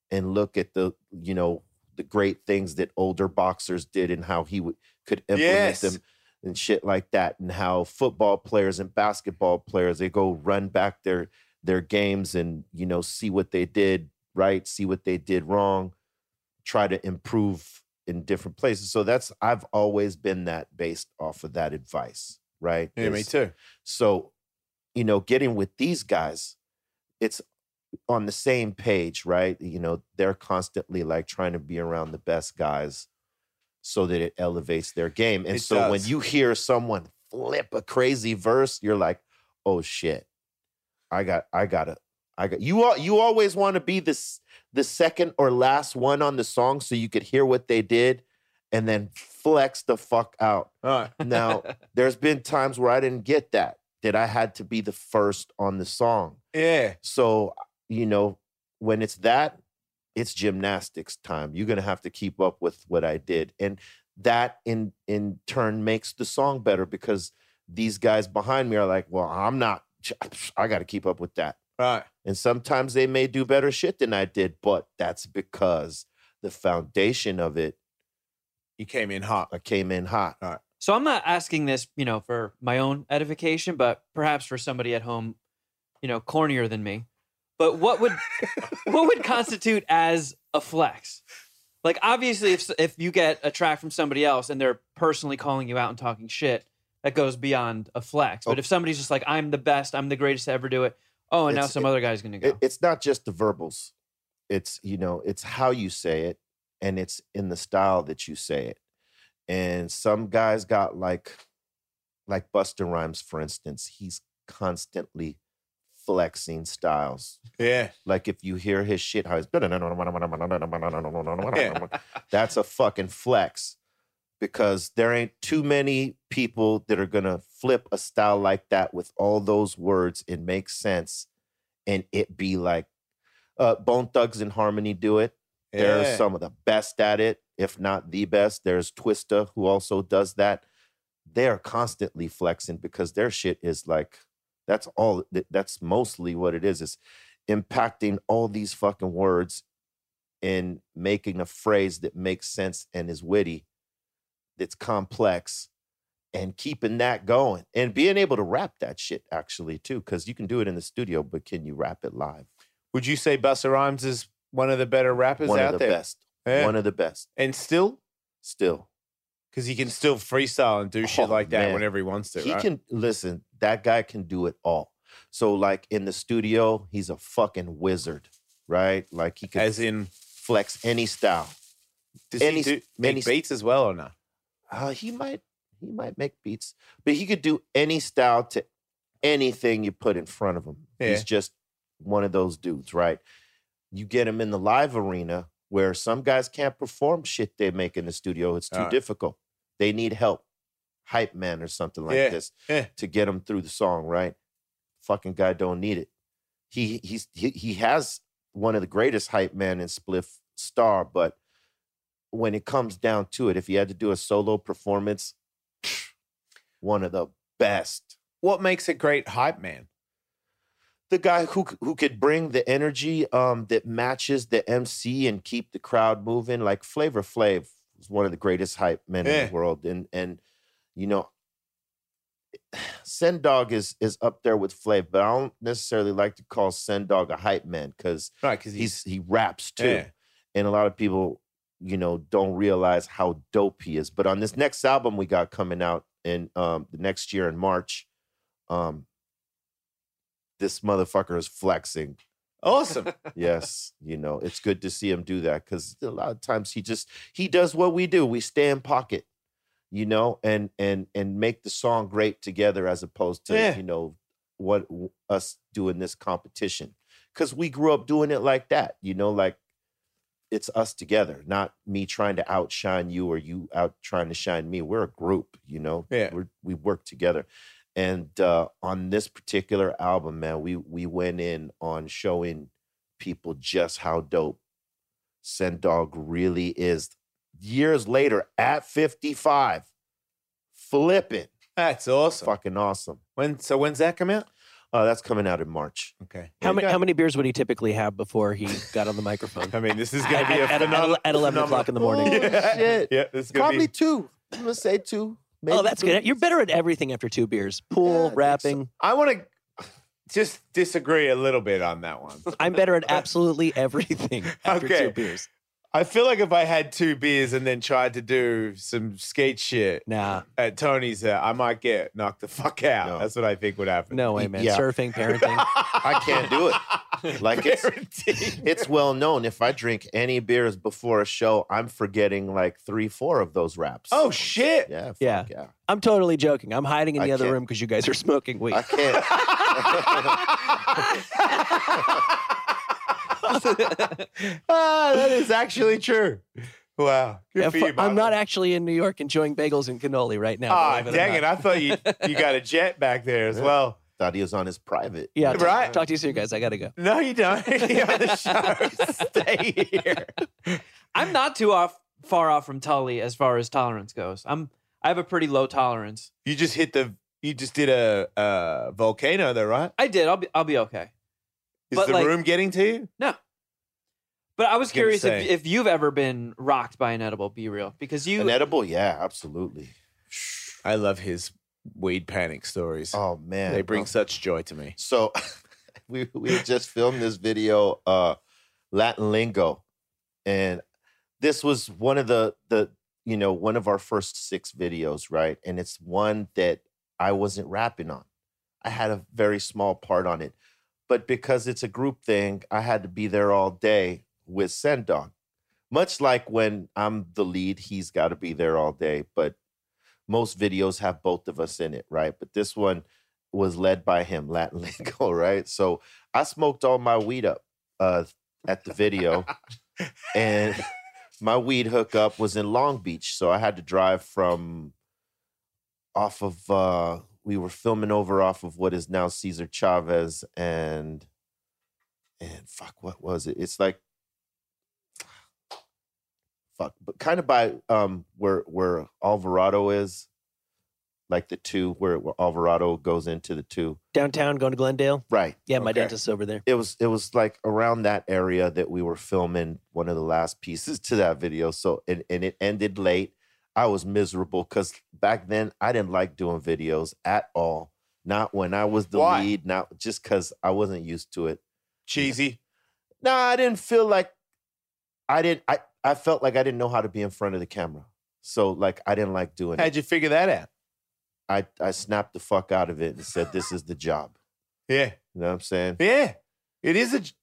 and look at the you know the great things that older boxers did and how he would could implement Yes. them and shit like that and how football players and basketball players they go run back their their games and you know see what they did right see what they did wrong try to improve in different places so that's I've always been that based off of that advice right Yeah, me too. so, you know, getting with these guys, it's on the same page, right? You know, they're constantly like trying to be around the best guys so that it elevates their game. And It so when you hear someone flip a crazy verse, you're like, "Oh shit. I got I got to I got you all you always want to be this the second or last one on the song so you could hear what they did and then flex the fuck out. Right. Now, *laughs* there's been times where I didn't get that, that I had to be the first on the song. Yeah. So, you know, when it's that, it's gymnastics time. You're gonna have to keep up with what I did. And that in in turn makes the song better because these guys behind me are like, well, I'm not. I got to keep up with that. Right. And sometimes they may do better shit than I did, but that's because the foundation of it, You came in hot. I came in hot. So I'm not asking this, you know, for my own edification, but perhaps for somebody at home, you know, cornier than me. But what would what would constitute as a flex? Like obviously if if you get a track from somebody else and they're personally calling you out and talking shit, that goes beyond a flex. But Oh. if somebody's just like I'm the best, I'm the greatest to ever do it. Oh, and now It's- some other guy's to go. It, it's not just the verbals. It's, you know, it's how you say it and it's in the style that you say it. And some guys got like like Busta Rhymes, for instance, he's constantly flexing styles. Yeah. Like if you hear his shit, how he's that's a fucking flex because there ain't too many people that are gonna flip a style like that with all those words and make sense and it be like uh Bone Thugs and Harmony do it. They're some of the best at it, if not the best. There's Twista who also does that. They are constantly flexing because their shit is like that's all that's mostly what it is is impacting all these fucking words and making a phrase that makes sense and is witty that's complex and keeping that going and being able to rap that shit actually too because you can do it in the studio but can you rap it live? Would you say Busta Rhymes is one of the better rappers one out of the there? best. Yeah. one of the best. And still, still because he can still freestyle and do shit Oh, like that man. whenever he wants to. he right? can listen that guy can do it all so like in the studio he's a fucking wizard right like he can As in, flex any style does any- he do, make any- beats as well or not? uh, he might he might make beats, but he could do any style to anything you put in front of him. Yeah. He's just one of those dudes, right? You get him in the live arena where some guys can't perform shit they make in the studio. It's too Alright. difficult. They need help, hype man or something like Yeah, this yeah. to get them through the song, right? Fucking guy don't need it. He he's he, he has one of the greatest hype man in Spliff Star, but when it comes down to it, if he had to do a solo performance, *sniffs* one of the best. What makes a great hype man? The guy who who could bring the energy um, that matches the MC and keep the crowd moving, like Flavor Flav was one of the greatest hype men in the world, and and you know, Sen Dog is is up there with Flav, but I don't necessarily like to call Sen Dog a hype man because Right, because he's, he's he raps too, Yeah. and a lot of people, you know, don't realize how dope he is. But on this next album we got coming out in um, the next year in March, um, this motherfucker is flexing. Awesome. *laughs* Yes, you know, it's good to see him do that because a lot of times he just he does what we do. We stay in pocket, you know, and and and make the song great together as opposed to Yeah. you know what us doing this competition because we grew up doing it like that, you know, like it's us together, not me trying to outshine you or you out trying to shine me. We're a group, you know. Yeah. We're, we work together. And uh, on this particular album, man, we we went in on showing people just how dope Sen Dog really is. Years later, at 55, flipping, That's awesome. fucking awesome. When so when's that come out? Uh, that's coming out in March. Okay. How you many how many beers would he typically have before he got on the microphone? *laughs* I mean, this is going to be a At- at- at- at 11 o'clock in the morning. *laughs* Oh, shit. Yeah, this is going to Probably be. two. I'm gonna say two. Oh, that's three. good. You're better at everything after two beers. Pool, Yeah, I so. rapping. I want to *laughs* just disagree a little bit on that one. I'm better at *laughs* absolutely everything after Okay. two beers. I feel like if I had two beers and then tried to do some skate shit Nah, at Tony's, uh, I might get knocked the fuck out. No. That's what I think would happen. no way, man. yeah. Surfing, *laughs* parenting. I can't do it. Like it's it's well known. If I drink any beers before a show, I'm forgetting like three, four of those raps. oh shit! yeah, fuck Yeah. yeah. I'm totally joking. I'm hiding in I the other can't- room because you guys are smoking weed. I can't. *laughs* *laughs* *laughs* ah, that is actually true. Wow, good Yeah, for you. I'm not actually in New York enjoying bagels and cannoli right now. Ah, believe dang it! I thought you you got a jet back there as Yeah. well. Thought he was on his private. Yeah, Right. talk, talk to you soon, guys. I gotta go. No, you don't. *laughs* You're on the show. *laughs* Stay here. I'm not too off far off from Tully as far as tolerance goes. I'm I have a pretty low tolerance. You just hit the You just did a, a volcano, though, right? I did. I'll be I'll be okay. Is But, the like- room getting to you? No. But I was Gonna curious if, say. if you've ever been rocked by an edible. B-Real, because you. An edible, yeah, absolutely. I love his weed panic stories. Oh man, they bring Oh. such joy to me. So *laughs* we we just filmed this video, uh, Latin lingo, and this was one of the the you know one of our first six videos, right? And it's one that I wasn't rapping on. I had a very small part on it, but because it's a group thing, I had to be there all day with Sen Dog. Much like when I'm the lead, he's got to be there all day. But most videos have both of us in it, right? But this one was led by him, *laughs* Latin lingo, right? So I smoked all my weed up uh, at the video, and *laughs* *laughs* my weed hookup was in Long Beach, so I had to drive from off of. Uh, we were filming over off of what is now Cesar Chavez and and fuck, what was it? It's like fuck, but kind of by um where where Alvarado is, like the two where, where Alvarado goes into the two. Downtown, going to Glendale. Right. Yeah, my Okay. dentist's over there. It was it was like around that area that we were filming one of the last pieces *laughs* to that video. So and, and it ended late. I was miserable because back then I didn't like doing videos at all. Not when I was the Why? lead, not just because I wasn't used to it. Cheesy. No, I didn't feel like I didn't I, I felt like I didn't know how to be in front of the camera. So like I didn't like doing it. How'd you figure that out? I, I snapped the fuck out of it and said, This is the job. Yeah. You know what I'm saying? Yeah. It is a It's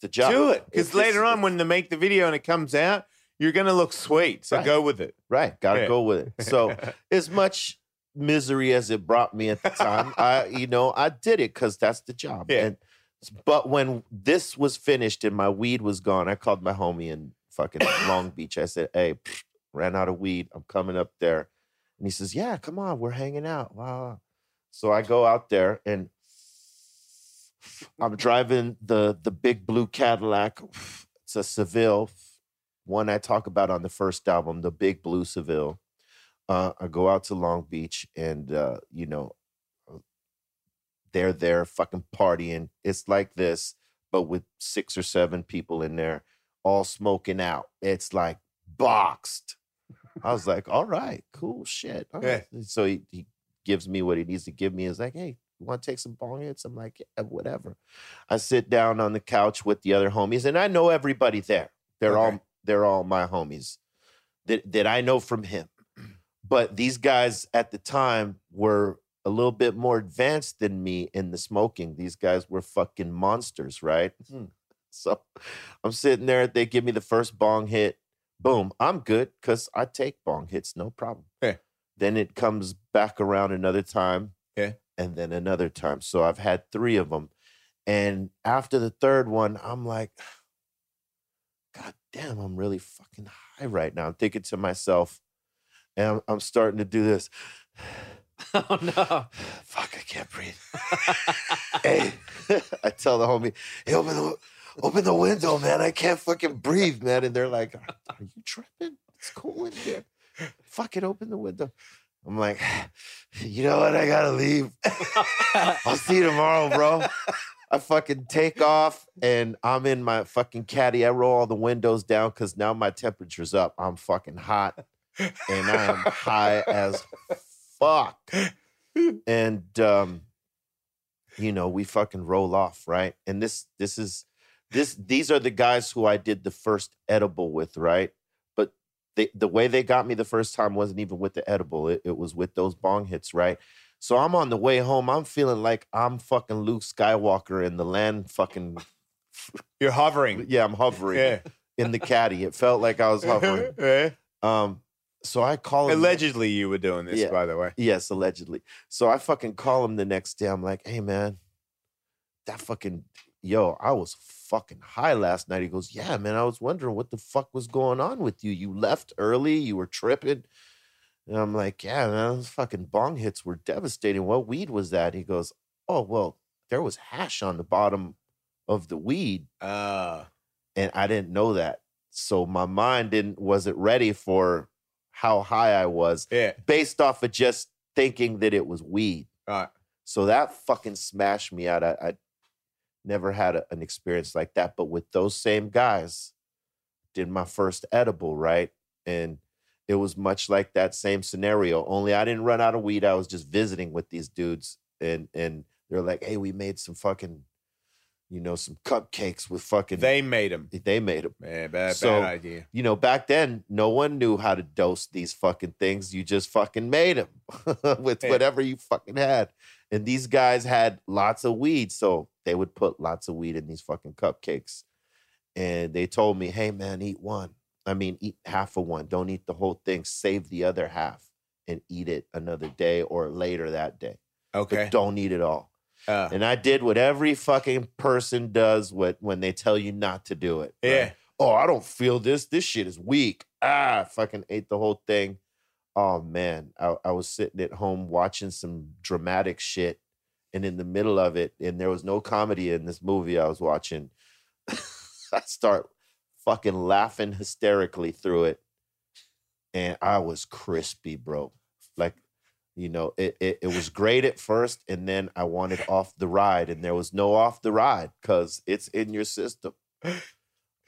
the job. do it. Because later on, when they make the video and it comes out, you're gonna look sweet. So Right. go with it. Right, gotta Yeah. go with it. So *laughs* as much misery as it brought me at the time, *laughs* I you know, I did it because that's the job. Yeah. And but when this was finished and my weed was gone, I called my homie in fucking *coughs* Long Beach. I said, Hey, pfft, ran out of weed. I'm coming up there. And he says, Yeah, come on, we're hanging out. Wow. So I go out there and I'm driving the the big blue Cadillac. It's a Seville, one I talk about on the first album, the big blue Seville. Uh, I go out to Long Beach and uh, you know they're there fucking partying. It's like this, but with six or seven people in there, all smoking out. It's like boxed. I was like, all right, cool shit. Yeah. right." So he, he gives me what he needs to give me. He's like, hey, you want to take some bong hits? I'm like, yeah, whatever. I sit down on the couch with the other homies, and I know everybody there. They're Okay. all they're all my homies that that I know from him. But these guys at the time were a little bit more advanced than me in the smoking. These guys were fucking monsters, right? *laughs* Hmm. So I'm sitting there, they give me the first bong hit. Boom, I'm good because I take bong hits, no problem. Yeah. Then it comes back around another time. Yeah. And then another time. So I've had three of them. And after the third one, I'm like, damn, I'm really fucking high right now. I'm thinking to myself, and I'm, I'm starting to do this. *sighs* oh no! *sighs* Fuck, I can't breathe. *laughs* hey, *laughs* I tell the homie, hey, open the, open the window, man. I can't fucking breathe, man. And they're like, are, are you tripping? It's cool in here. Fucking open the window. I'm like, *sighs* you know what? I gotta leave. *laughs* I'll see you tomorrow, bro. I fucking take off and I'm in my fucking caddy. I roll all the windows down because now my temperature's up. I'm fucking hot and I am high as fuck. And um, you know, we fucking roll off, right? And this this is this these are the guys who I did the first edible with, right? But they, the way they got me the first time wasn't even with the edible. It, it was with those bong hits, right? So I'm on the way home. I'm feeling like I'm fucking Luke Skywalker in the land fucking *laughs* You're hovering. *laughs* yeah, I'm hovering Yeah. in the caddy. It felt like I was hovering. *laughs* Yeah. Um, so I call him Allegedly, you were doing this, Yeah. by the way. Yes, allegedly. So I fucking call him the next day. I'm like, hey man, that fucking yo, I was fucking high last night. He goes, Yeah, man. I was wondering what the fuck was going on with you. You left early, you were tripping. And I'm like, Yeah, man, those fucking bong hits were devastating. What weed was that? He goes, Oh, well, there was hash on the bottom of the weed. Uh, and I didn't know that. So my mind didn't wasn't ready for how high I was yeah. based off of just thinking that it was weed. Right. So that fucking smashed me out. I, I never had a- an experience like that. But with those same guys, did my first edible, right? And it was much like that same scenario. Only I didn't run out of weed. I was just visiting with these dudes, and and they're like, "Hey, we made some fucking, you know, some cupcakes with fucking." They made them. they made them. Man, bad, So- bad idea. You know, back then, no one knew how to dose these fucking things. You just fucking made them *laughs* with whatever you fucking had. And these guys had lots of weed, so they would put lots of weed in these fucking cupcakes. And they told me, "Hey, man, eat one. I mean, eat half of one. Don't eat the whole thing. Save the other half and eat it another day or later that day. Okay. But don't eat it all." Uh, And I did what every fucking person does what when they tell you not to do it. right? yeah. oh, I don't feel this. This shit is weak. Ah, fucking ate the whole thing. Oh man, I, I was sitting at home watching some dramatic shit, and in the middle of it, and there was no comedy in this movie I was watching. *laughs* I start fucking laughing hysterically through it, and I was crispy, bro. Like, you know, it, it it was great at first, and then I wanted off the ride, and there was no off the ride because it's in your system. *gasps*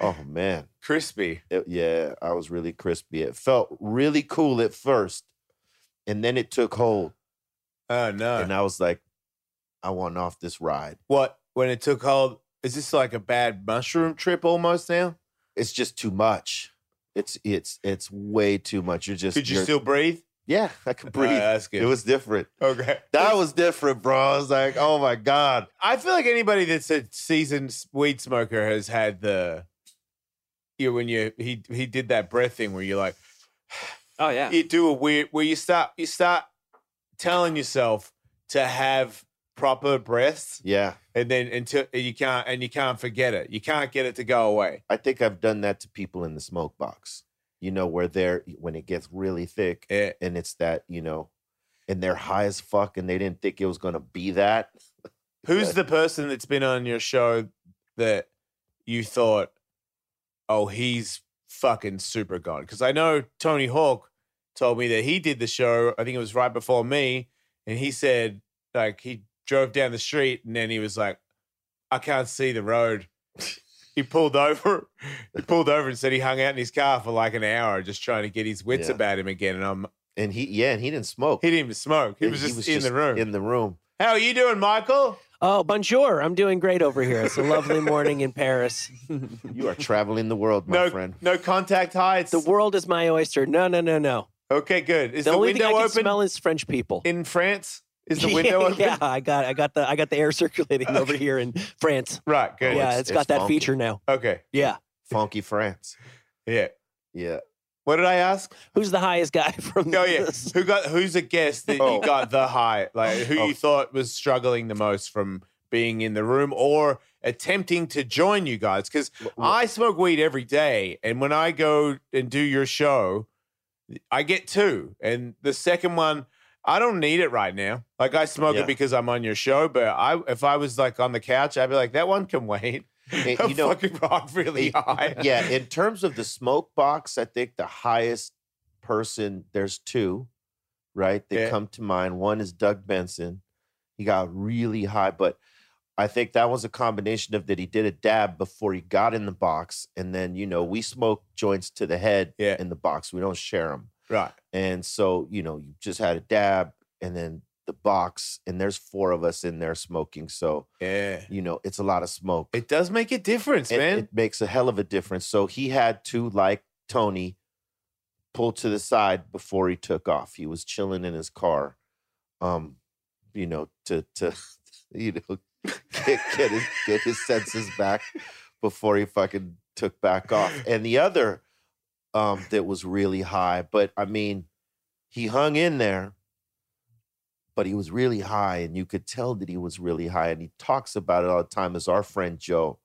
Oh man, Crispy. It- yeah, I was really crispy. It felt really cool at first, and then it took hold, uh, Oh no. and I was like, I want off this ride. what when it took hold? Is this like a bad mushroom trip almost now? It's just too much. It's it's it's way too much. You're just Could you still breathe? yeah, I could breathe. that's good. it was different. okay. That was different, bro. I was like, oh my god. I feel like anybody that's a seasoned weed smoker has had the you when you he he did that breath thing where you're like Oh yeah. you do a weird where you start you start telling yourself to have proper breaths Yeah, and then until you can't and you can't forget it. You can't get it to go away. I think I've done that to people in the smoke box. You know, where they're when it gets really thick, Yeah. and it's that you know, and they're high as fuck, and they didn't think it was gonna be that. *laughs* Who's the person that's been on your show that you thought, oh, he's fucking super gone? Because I know Tony Hawk told me that he did the show, I think it was right before me, and he said, like, he drove down the street and then he was like, I can't see the road. he pulled over. He pulled over and said he hung out in his car for like an hour just trying to get his wits Yeah. about him again. And I'm And he, yeah, and he didn't smoke. he didn't even smoke. He was just in the room. In the room. How are you doing, Michael? Oh, bonjour. I'm doing great over here. It's a lovely morning in Paris. *laughs* You are traveling the world, my no, friend. no contact heights. The world is my oyster. No, no, no, no. okay, good. Is the, the, only window thing I can open smell is French people. in France? Is the *laughs* window open? yeah, I got, I got the, I got the air *laughs* circulating over here in France. Right. Good. Yeah, it's- it's got it's that funky. feature now. Okay. Yeah. Funky France. Yeah. Yeah. What did I ask? Who's the highest guy *laughs* from? Oh yeah. this? Who got? Who's a guest that Oh. you got the high? Like who Oh. you thought was struggling the most from being in the room or attempting to join you guys? Because I smoke weed every day, and when I go and do your show, I get two, and the second one. I don't need it right now. Like I smoke Yeah. it because I'm on your show, but I if I was like on the couch, I'd be like, that one can wait. *laughs* I'm you know, fucking rock really it- high. *laughs* yeah, in terms of the smoke box, I think the highest person, there's two, right? That Yeah. come to mind. One is Doug Benson. He got really high, but I think that was a combination of that he did a dab before he got in the box. And then, you know, we smoke joints to the head Yeah. in the box. We don't share them. Right. And so, you know, you just had a dab and then the box, and there's four of us in there smoking. So, Yeah. you know, it's a lot of smoke. It does make a difference, It, man. it makes a hell of a difference. So he had to, like Tony, pull to the side before he took off. He was chilling in his car, um, you know, to to *laughs* you know get get his get his senses back before he fucking took back off. And the other um that was really high, but I mean, he hung in there, but he was really high, and you could tell that he was really high. And he talks about it all the time. As our friend Joe,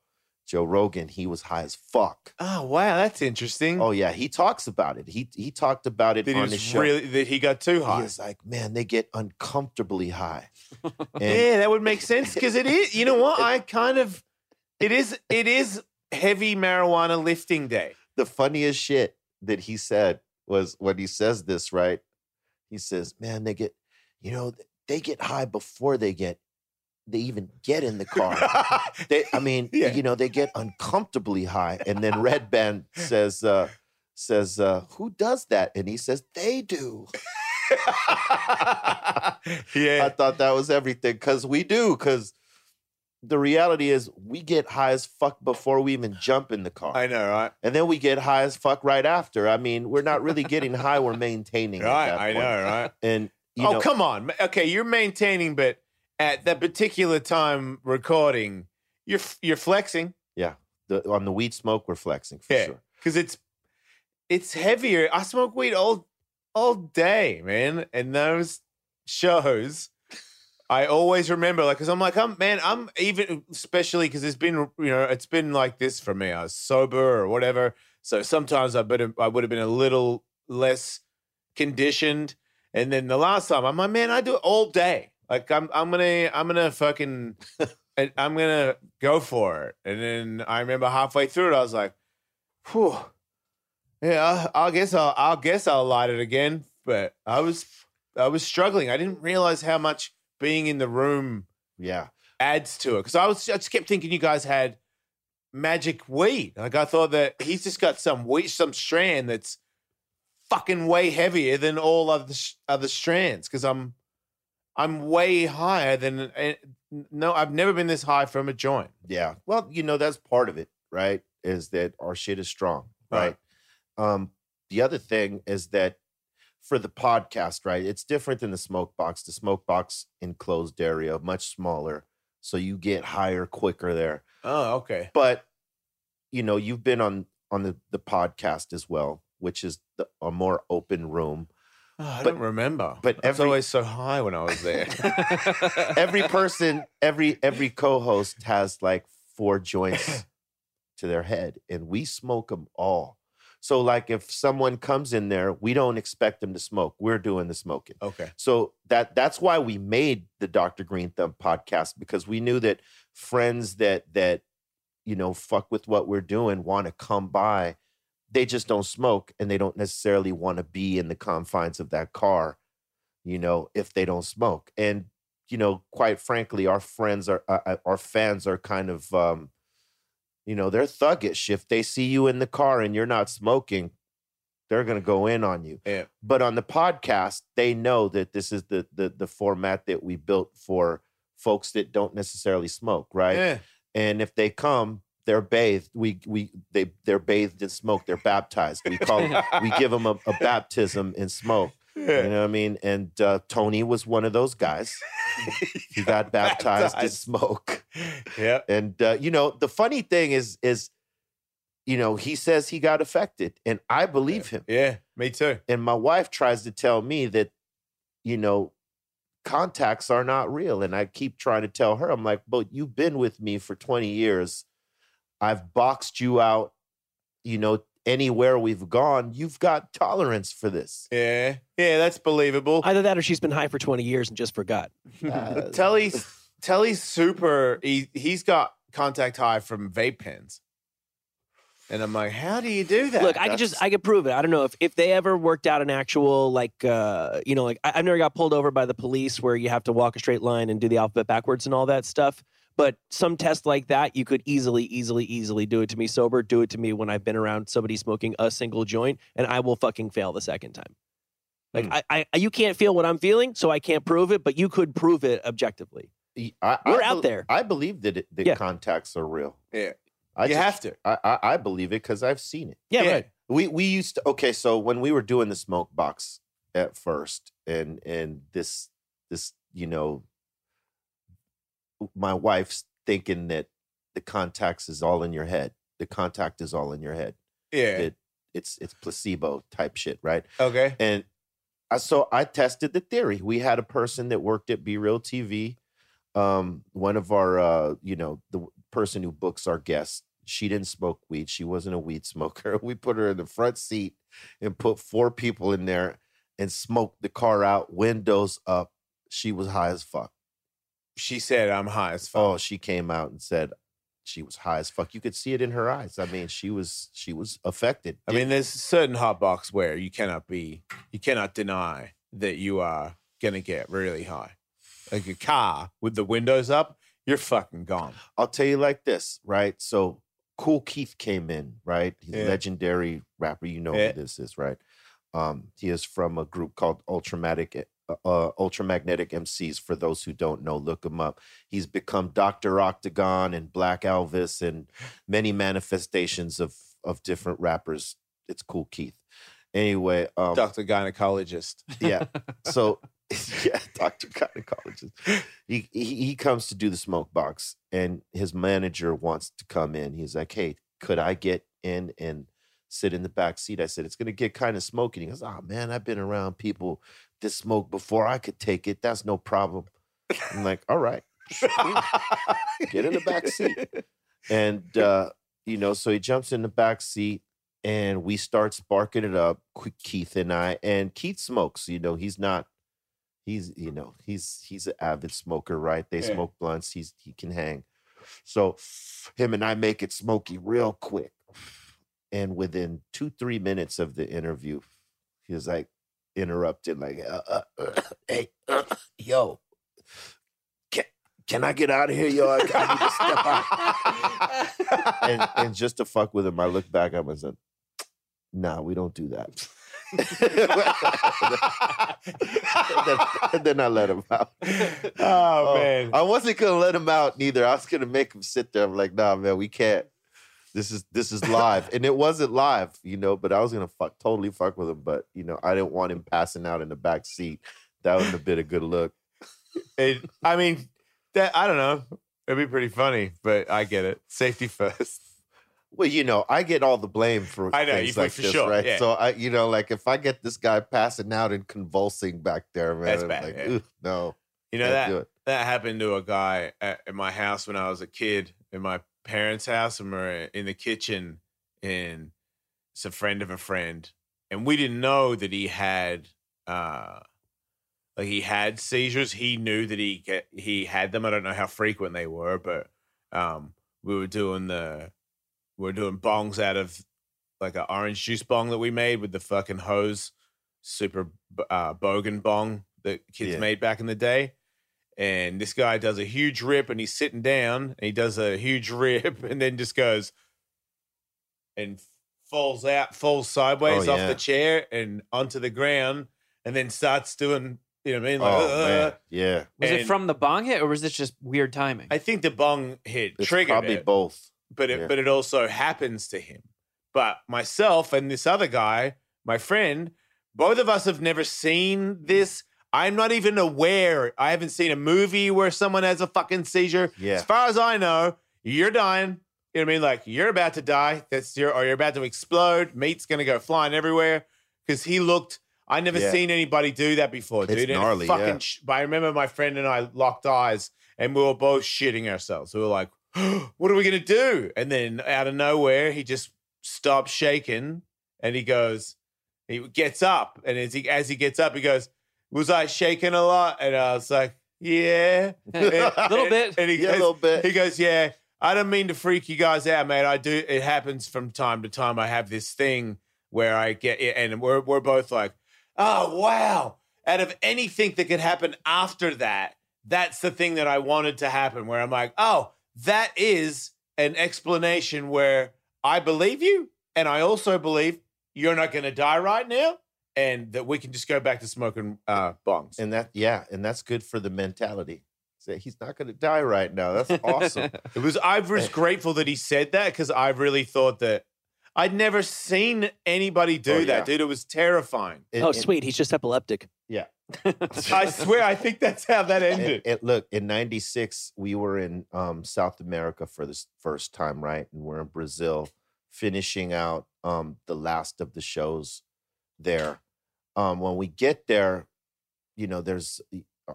Joe Rogan, he was high as fuck. oh wow, that's interesting. Oh yeah, he talks about it. He he talked about it that on was show. really that he got too he high. was like, man, they get uncomfortably high. *laughs* And yeah, that would make sense because it is. You know what? I kind of. It is. It is heavy marijuana lifting day. the funniest shit that he said was when he says this, right? He says, man, they get you know, they get high before they get they even get in the car. they, I mean, *laughs* Yeah. you know, they get uncomfortably high, and then *laughs* Redban says, uh, says, uh, "Who does that?" And he says, "They do." *laughs* yeah. I thought that was everything because we do. Because the reality is, we get high as fuck before we even jump in the car, I know, right? and then we get high as fuck right after. I mean, we're not really getting *laughs* high; we're maintaining. Right, I know, right? And you oh, know, come on. Okay, you're maintaining, but at that particular time recording, you're you're flexing the, on the weed smoke, we're flexing for Yeah. sure. because it's it's heavier. I smoke weed all all day, man, and those shows. I always remember, like, because I'm like, I'm man, I'm even, especially because it's been, you know, it's been like this for me. I was sober or whatever, so sometimes I better, I would have been a little less conditioned. And then the last time, I'm like, man, I do it all day. Like, I'm, I'm gonna, I'm gonna fucking, *laughs* I'm gonna go for it. And then I remember halfway through it, I was like, whew, yeah, I, I guess I'll, I guess I'll light it again. But I was, I was struggling. I didn't realize how much being in the room Yeah, adds to it because I was, I just kept thinking you guys had magic weed. Like I thought that he's just got some weed, some strand that's fucking way heavier than all other other strands because I'm, I'm way higher than. eh, No, I've never been this high from a joint. yeah. Well, you know, that's part of it, right? Is that our shit is strong, right? Right. Um, the other thing is that for the podcast, right? It's different than the smoke box. The smoke box enclosed area, much smaller, so you get higher quicker there. Oh, okay. But you know, you've been on on the the podcast as well, which is the, a more open room. Oh, I But- don't remember. but I was every- always so high when I was there. *laughs* *laughs* Every person, every every co-host has like four joints *laughs* to their head, and we smoke them all. So, like, if someone comes in there, we don't expect them to smoke. We're doing the smoking. okay. So that that's why we made the Dr. Green Thumb podcast because we knew that friends that that you know fuck with what we're doing want to come by. They just don't smoke and they don't necessarily want to be in the confines of that car, you know, if they don't smoke. And you know, quite frankly, our friends are uh, uh, our fans are kind of um you know, they're thuggish. If they see you in the car and you're not smoking, they're going to go in on you Yeah. but on the podcast they know that this is the the the format that we built for folks that don't necessarily smoke right Yeah. and if they come they're bathed we we they they're bathed in smoke they're baptized we call we give them a, a baptism in smoke you know what i mean? And uh, tony was one of those guys. *laughs* He got baptized, in smoke. Yeah. and uh, you know the funny thing is is you know he says he got affected and i believe him. Yeah. Me too. and my wife tries to tell me that you know contacts are not real and i keep trying to tell her. I'm like but you've been with me for 20 years. I've boxed you out you know anywhere we've gone you've got tolerance for this Yeah. Yeah. That's believable. Either that or she's been high for 20 years and just forgot. Uh, *laughs* Telly's *laughs* Telly's super. He he's got contact high from vape pens, and I'm like, how do you do that? Look, I could just I could prove it. I don't know if if they ever worked out an actual like uh you know like I, I've never got pulled over by the police where you have to walk a straight line and do the alphabet backwards and all that stuff. But some test like that, you could easily, easily, easily do it to me sober. Do it to me when I've been around somebody smoking a single joint, and I will fucking fail the second time. Like Hmm. I, I, you can't feel what I'm feeling, so I can't prove it. But you could prove it objectively. I, I We're out bel- there. i believe that it, that Yeah. contacts are real Yeah. i you just- have to. I, I, I believe it because i've seen it Yeah, Yeah. right. we we used to okay so when we were doing the smoke box at first and and this this you know my wife's thinking that the contacts is all in your head the contact is all in your head Yeah. it it's it's placebo type shit right okay. and I so I tested the theory. We had a person that worked at B-Real TV. Um, one of our uh, you know, the person who books our guests, she didn't smoke weed. She wasn't a weed smoker. *laughs* We put her in the front seat and put four people in there and smoked the car out, windows up. She was high as fuck. She said I'm high as fuck. Oh, she came out and said she was high as fuck. You could see it in her eyes. I mean, she was she was affected. I mean, there's certain hot box where you cannot be, you cannot deny that you are gonna get really high. Like a car with the windows up, you're fucking gone. I'll tell you like this, right? So Cool Keith came in, right? He's Yeah. a legendary rapper. You know Yeah. who this is, right? Um, he is from a group called Ultramatic, uh, uh, Ultramagnetic MCs. For those who don't know, look him up. He's become Doctor Octagon and Black Elvis and many manifestations of of different rappers. It's Kool Keith. Anyway, um, Doctor gynecologist. yeah. *laughs* So *laughs* yeah, Doctor Gynecologist. He, he he comes to do the smoke box, and his manager wants to come in. He's like, "Hey, could I get in and sit in the back seat?" I said, "It's gonna get kind of smoky." He goes, "Oh man, I've been around people that smoke before. I could take it. That's no problem." I'm like, "All right, get in the back seat." And *laughs* uh, you know, so he jumps in the back seat and we start sparking it up, Keith and I. And Keith smokes, you know, he's not he's you know, he's he's an avid smoker, right? They Yeah. smoke blunts, he's he can hang. So him and I make it smoky real quick. And within two, three minutes of the interview, he was like interrupted, like, uh, uh, uh, *coughs* hey, uh, yo, can, can I get out of here, yo? I, I need to step out *laughs* and, and just to fuck with him, I looked back at him and said, "Nah, we don't do that." and, then, and then I let him out. Oh, man. I wasn't gonna let him out neither. I was gonna make him sit there. I'm like, "Nah, man, we can't. This is this is live, and it wasn't live, you know. But I was gonna fuck totally fuck with him, but you know, I didn't want him passing out in the back seat. That wouldn't have been a good look. It, I mean, that I don't know. It'd be pretty funny, but I get it. Safety *laughs* first. Well, you know, I get all the blame for I know, things like this, sure, right? yeah. So I, you know, like if I get this guy passing out and convulsing back there, man, That's bad, like, yeah. No, You know that that happened to a guy at, at my house when I was a kid in my parents' house, and we're in the kitchen, and it's a friend of a friend, and we didn't know that he had, uh, like he had seizures. He knew that he get, he had them. I don't know how frequent they were, but um, we were doing the we were doing bongs out of like an orange juice bong that we made with the fucking hose, super uh, bogan bong that kids Yeah. made back in the day and this guy does a huge rip and he's sitting down and he does a huge *laughs* rip and then just goes and falls out falls sideways Oh, off yeah. the chair and onto the ground and then starts doing you know what I mean like oh "Uh." man, yeah, Was it from the bong hit or was this just weird timing? I think the bong hit it's triggered probably it both. but it Yeah. but it also happens to him. But myself and this other guy, my friend, both of us have never seen this. I'm not even aware. I haven't seen a movie where someone has a fucking seizure. Yeah, As far as I know, you're dying. You know what I mean? Like you're about to die. That's your or you're about to explode. Meat's gonna go flying everywhere. Because he looked. I never Yeah. seen anybody do that before, It's dude. And it gnarly, fucking yeah. sh- but I remember my friend and I locked eyes and we were both shitting ourselves. We were like, *gasps* what are we gonna do? And then out of nowhere, he just stops shaking and he goes, he gets up, and as he as he gets up, he goes, "Was I shaking a lot?" And I was like, "Yeah, *laughs* A little bit. And he yeah, a goes, little bit. he goes, "Yeah, I don't mean to freak you guys out, mate. I do. It happens from time to time. I have this thing where I get, it. and we're we're both like, oh wow. Out of anything that could happen after that, that's the thing that I wanted to happen. Where I'm like, oh, that is an explanation where I believe you, and I also believe you're not going to die right now, and that we can just go back to smoking uh, bongs. and that yeah, and that's good for the mentality. Say he's not going to die right now. That's awesome. *laughs* It was I was grateful that he said that because I really thought that I'd never seen anybody do Oh, that, dude. It was terrifying. And- oh, and- sweet. He's just epileptic. Yeah. *laughs* I swear, I think that's how that And, ended. and look, in '96, we were in um, South America for the first time, right? And we're in Brazil, finishing out um, the last of the shows there. Um, when we get there, you know, there's uh,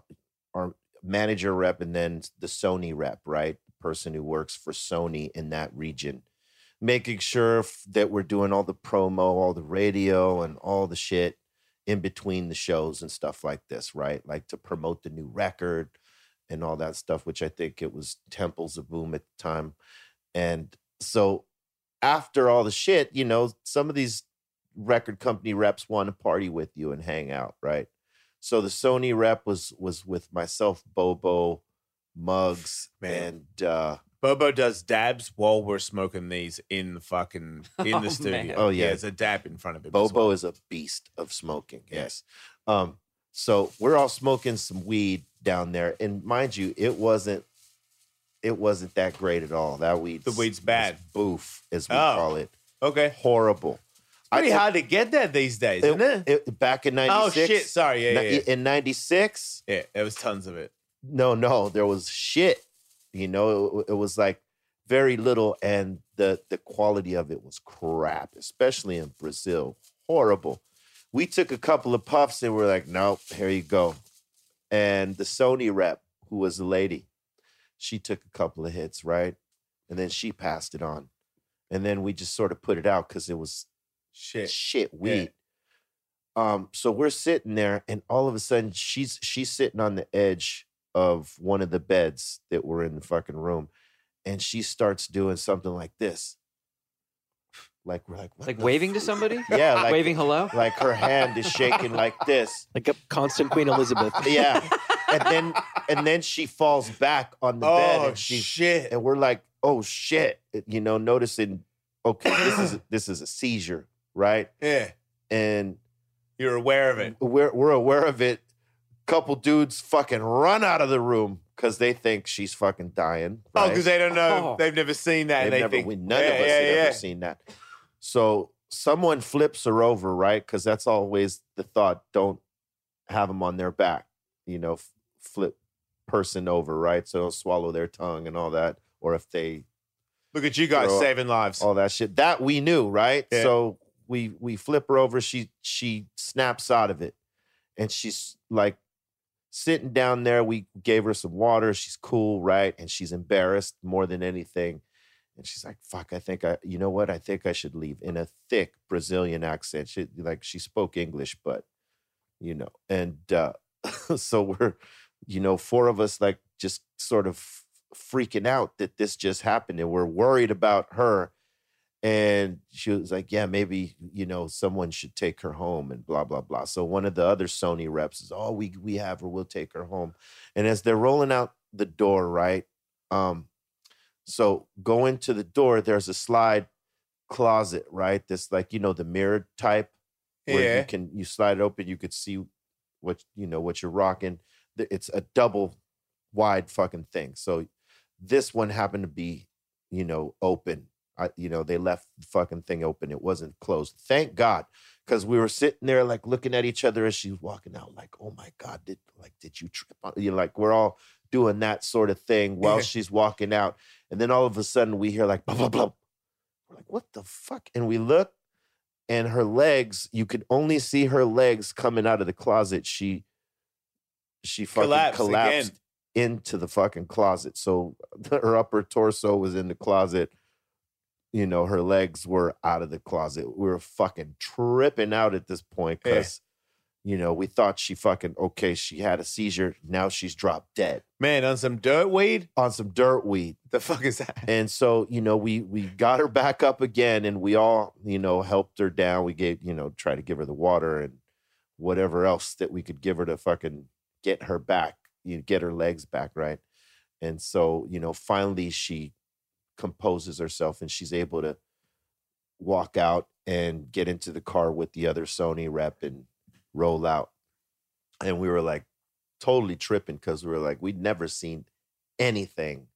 our manager rep and then the Sony rep, right? The person who works for Sony in that region, making sure that we're doing all the promo, all the radio, and all the shit in between the shows and stuff like this, right? Like to promote the new record and all that stuff, which I think it was Temples of Boom at the time. And so after all the shit, you know, some of these record company reps want to party with you and hang out, right? So the Sony rep was was with myself, Bobo, Muggs, Man. and uh, Bobo does dabs while we're smoking these in the fucking *laughs* in Oh, the studio. man. Oh, yeah. there's a dab in front of him. Bobo well. is a beast of smoking. Yeah. Yes. Um, so we're all smoking some weed down there, and mind you, it wasn't it wasn't that great at all. That weed, The weed's bad. boof, as we Oh. call it. okay. Horrible. Pretty hard to get that these days, isn't it? it- it- back in Oh '96. shit! Sorry, yeah, yeah, yeah. In '96, yeah. There was tons of it. no, no, there was shit. You know, it, it was like very little, and the the quality of it was crap, especially in Brazil. Horrible. We took a couple of puffs and we're like, nope, here you go. And the Sony rep, who was a lady, she took a couple of hits, right? And then she passed it on. And then we just sort of put it out because it was Shit. shit weed. Um, so we're sitting there, and all of a sudden she's she's sitting on the edge of one of the beds that were in the fucking room, and she starts doing something like this. Like we're like what Like the waving to somebody? Yeah, like waving hello? like her hand is shaking like this. Like a constant Queen Elizabeth. *laughs* Yeah. And then and then she falls back on the bed Oh and she's shit! and we're like, oh shit. You know, noticing, okay, this is this is a seizure, right? Yeah, And you're aware of it. we're we're aware of it. Couple dudes fucking run out of the room because they think she's fucking dying. Oh, because they don't know. Oh. They've never seen that. They've they never, think we, none yeah, of us yeah, had yeah. ever seen that. So someone flips her over, right? Because that's always the thought. Don't have them on their back. You know, f- flip person over, right? So don't swallow their tongue and all that. Or if they Look at you guys saving lives. all that shit. That we knew, right? Yeah. So we we flip her over. She she snaps out of it, and she's like sitting down there. We gave her some water. She's cool, right? And she's embarrassed more than anything. And she's like, "Fuck! I think I, you know what? I think I should leave." In a thick Brazilian accent, she like she spoke English, but you know, and uh, *laughs* so we're, you know, four of us like just sort of freaking out that this just happened, and we're worried about her. And she was like, "Yeah, maybe you know someone should take her home," and blah blah blah. So one of the other Sony reps is, "Oh, we we have her. We'll take her home." And as they're rolling out the door, right? Um, so going to the door, there's a slide closet, right? This like you know the mirror type where yeah. you can you slide it open, you could see what you know what you're rocking. It's a double wide fucking thing. So this one happened to be, you know, open. I, you know, they left the fucking thing open. It wasn't closed. Thank God, because we were sitting there like looking at each other as she was walking out. Like, oh my God, did like did you trip on? You know, like we're all doing that sort of thing *laughs* while she's walking out, and then all of a sudden we hear like blah blah blah. We're like, what the fuck? And we look, and her legs, you could only see her legs coming out of the closet. She she fucking Collapsed collapsed, into the fucking closet. So *laughs* her upper torso was in the closet. You know, her legs were out of the closet. We were fucking tripping out at this point Yeah. because, you know, we thought she fucking okay, she had a seizure. Now she's dropped dead Man, on some dirt weed. on some dirt weed. The fuck is that? And so, you know, we we got her back up again and we all, you know, helped her down. We gave, you know, try to give her the water and whatever else that we could give her to fucking get her back, you know, get her legs back, right? And so, you know, finally she composes herself and she's able to walk out and get into the car with the other Sony rep and roll out. And we were like totally tripping because we were like, we'd never seen anything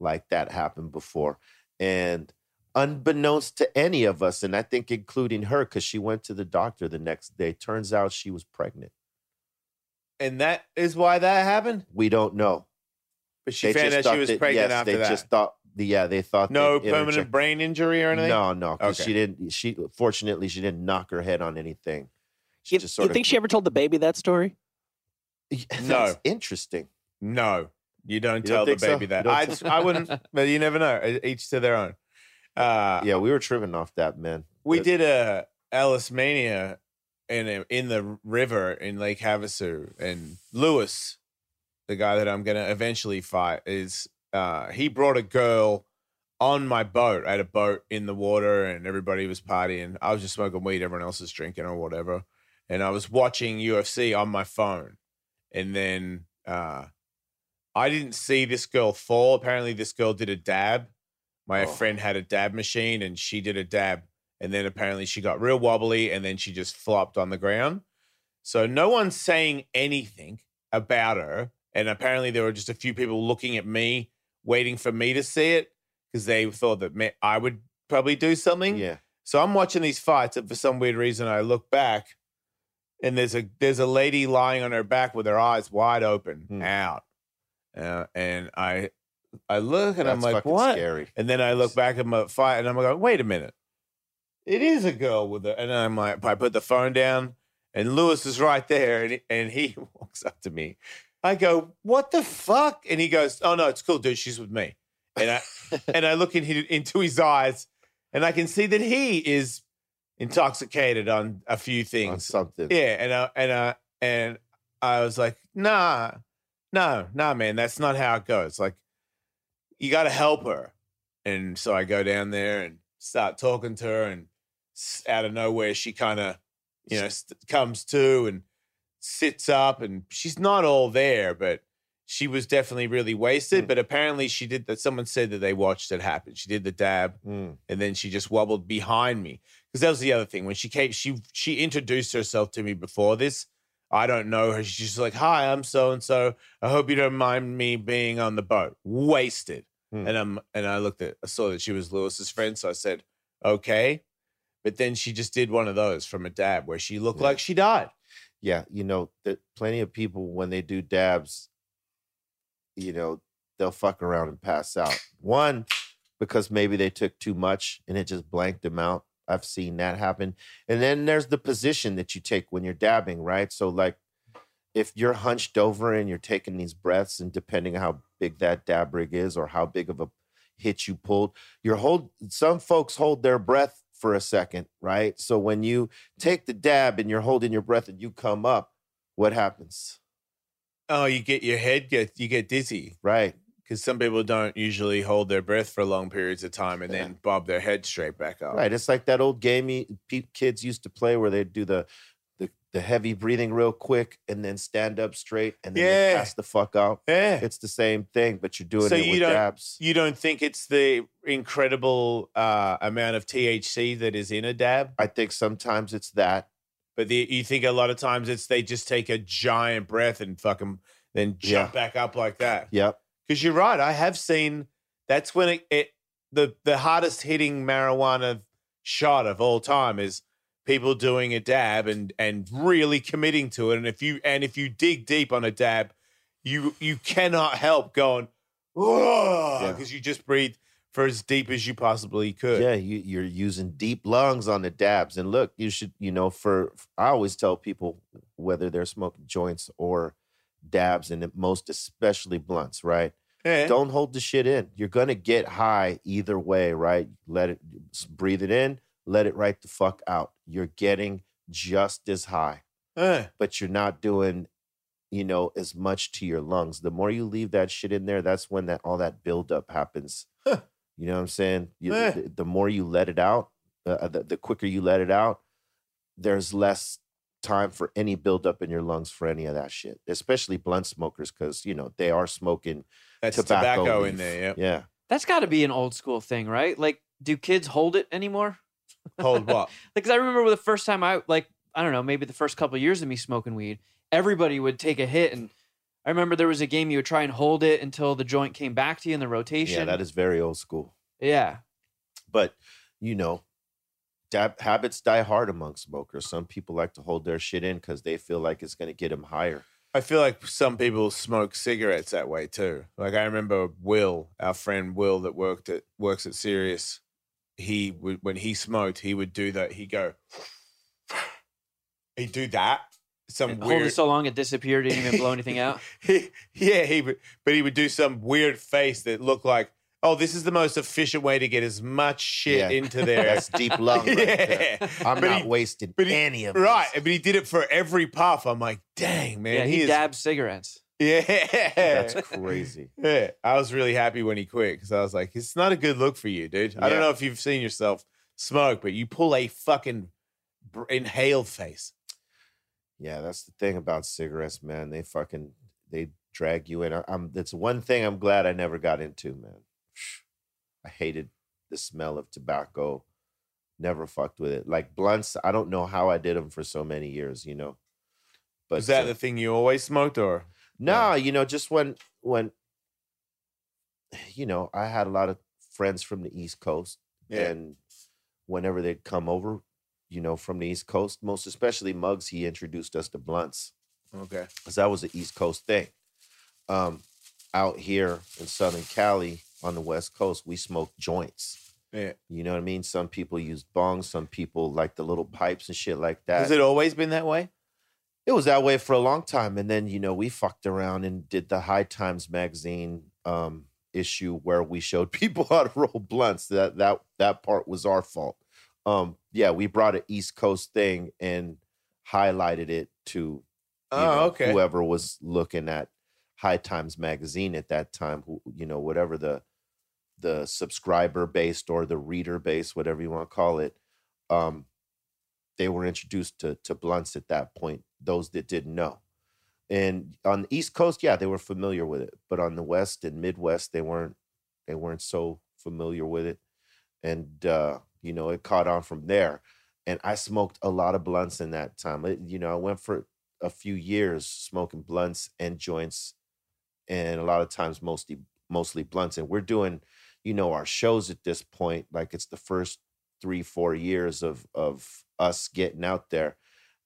like that happen before. And unbeknownst to any of us, and I think including her, because she went to the doctor the next day, turns out she was pregnant. And that is why that happened. We don't know. But she They found out she was that- pregnant yes, after they that. just thought, yeah, they thought no they'd permanent interject- brain injury or anything. No, no, because Okay. she didn't. She fortunately she didn't knock her head on anything. She You, just you sort think she ever told the baby that story? of *laughs* No. Interesting. No, you don't You don't tell the think so? baby You that. don't I tell- just, I wouldn't, *laughs* but you never know. Each to their own. Uh, Yeah, we were tripping off that man. we But- did a Ellismania in a, in the river in Lake Havasu, and Luis, the guy that I'm gonna eventually fight, is uh, he brought a girl on my boat. I had a boat in the water, and everybody was partying. I was just smoking weed. Everyone else was drinking or whatever. and I was watching UFC on my phone, and then uh, I didn't see this girl fall. Apparently, this girl did a dab. My Oh. friend had a dab machine, and she did a dab, and then apparently she got real wobbly, and then she just flopped on the ground. So no one's saying anything about her, and apparently there were just a few people looking at me, waiting for me to see it because they thought that me- I would probably do something. Yeah. So I'm watching these fights, and for some weird reason, I look back, and there's a there's a lady lying on her back with her eyes wide open, Hmm. out, uh, and I I look and I'm like, what? Scary. And then I look back at my fight, and I'm like, wait a minute, it is a girl with a. And I'm like, I put the phone down, and Luis is right there, and he, and he *laughs* walks up to me. I go, what the fuck? And he goes, oh no, it's cool, dude. She's with me. And I *laughs* and I look in, into his eyes, and I can see that he is intoxicated on a few On things. something. Yeah, and I and I and I was like, nah, no, nah, man, that's not how it goes. Like, you got to help her. And so I go down there and start talking to her, and out of nowhere, she kind of, you know, st- comes to and sits up, and she's not all there, but she was definitely really wasted. Mm. But apparently, she did that. Someone said that they watched it happen. She did the dab, Mm. and then she just wobbled behind me because that was the other thing when she came she she introduced herself to me before this i don't know her she's just like hi i'm so and so i hope you don't mind me being on the boat wasted Hmm. and i'm and i looked at i saw that she was Luis's friend so i said okay but then she just did one of those from a dab where she looked Yeah. like she died Yeah, you know, that plenty of people when they do dabs, you know, they'll fuck around and pass out. One, because maybe they took too much and it just blanked them out. I've seen that happen. And then there's the position that you take when you're dabbing, right? So like if you're hunched over and you're taking these breaths, and depending on how big that dab rig is or how big of a hit you pulled, you're hold some folks hold their breath for a second, right? So when you take the dab and you're holding your breath and you come up, what happens? oh you get your head get you get dizzy Right. because some people don't usually hold their breath for long periods of time and Yeah. then bob their head straight back up Right. It's like that old game kids used to play where they'd do the, the heavy breathing real quick and then stand up straight and then Yeah. pass the fuck out. yeah It's the same thing, but you're doing So it you with don't- dabs. you don't think it's the incredible uh, amount of THC that is in a dab, I think sometimes it's that. but the, you think a lot of times it's they just take a giant breath and fucking then jump back up like that. Yep. Because you're right, I have seen that's when it, it the the hardest hitting marijuana shot of all time is people doing a dab and and really committing to it. And if you and if you dig deep on a dab, you you cannot help going Yeah. because you just breathe for as deep as you possibly could. Yeah, you, you're using deep lungs on the dabs. And look, you should, you know, for I always tell people whether they're smoking joints or dabs, and most especially blunts, right? Yeah. Don't hold the shit in. You're gonna get high either way, right? Let it breathe it in, let it right the fuck out. You're getting just as high, Yeah. but you're not doing, you know, as much to your lungs. The more you leave that shit in there, that's when that all that buildup happens. Huh. You know what I'm saying? You, Eh. the, the more you let it out, uh, the, the quicker you let it out, there's less time for any buildup in your lungs for any of that shit. Especially blunt smokers, because you know they are smoking That's tobacco, tobacco, in there. Yeah. Yeah. That's got to be an old school thing, right? Like, do kids hold it anymore? Hold what? *laughs* Because I remember the first time I like, I don't know, maybe the first couple of years of me smoking weed, everybody would take a hit, and I remember there was a game you would try and hold it until the joint came back to you in the rotation. Yeah, that is very old school. Yeah, But you know, dab, habits die hard among smokers. Some people like to hold their shit in because they feel like it's going to get them higher. I feel like some people smoke cigarettes that way too. Like I remember Will, our friend Will that worked at works at Sirius. He would when he smoked, he would do that. He'd go, he'd do that. Some hold it so long it disappeared, didn't even blow anything out. *laughs* He- yeah, he would, but he would do some weird face that looked like, oh, this is the most efficient way to get as much shit Yeah. into *laughs* there. That's deep lung. Right there. *laughs* yeah, I'm But not he- wasting but he- any of right. this. But he did it for every puff. I'm like, dang man, yeah, he, he, dabs cigarettes. Yeah, That's crazy. Yeah, I was really happy when he quit because I was like, it's not a good look for you, dude. I don't Yeah. know if you've seen yourself smoke, but you pull a fucking br- inhaled face. Yeah, that's the thing about cigarettes, man. They fucking they drag you in. I- I'm that's one thing I'm glad I never got into, man. *sighs* I hated the smell of tobacco. Never fucked with it. Like blunts, I don't know how I did them for so many years, you know. But Was that uh, the thing you always smoked, or no, you know, just when when *sighs* you know, I had a lot of friends from the East Coast, Yeah. and whenever they'd come over, you know, from the East Coast, most especially Muggs, he introduced us to blunts okay? because that was the East Coast thing. Um, out here in Southern Cali on the West Coast, we smoke joints. Yeah. You know what I mean? Some people use bongs, some people like the little pipes and shit like that. Has it always been that way? It was that way for a long time and then you know we fucked around and did the high times magazine um issue where we showed *laughs* people how to roll blunts. That that that part was our fault. Um yeah we brought an east coast thing and highlighted it to Oh, know, okay. whoever was looking at high times magazine at that time who you know whatever the the subscriber based or the reader base whatever you want to call it um they were introduced to to blunts at that point those that didn't know. And on the east coast yeah they were familiar with it but on the west and midwest they weren't they weren't so familiar with it. And uh you know it caught on from there. And i smoked a lot of blunts in that time. It- you know i went for a few years smoking blunts and joints and a lot of times mostly mostly blunts. And we're doing you know our shows at this point like it's the first three four years of of us getting out there.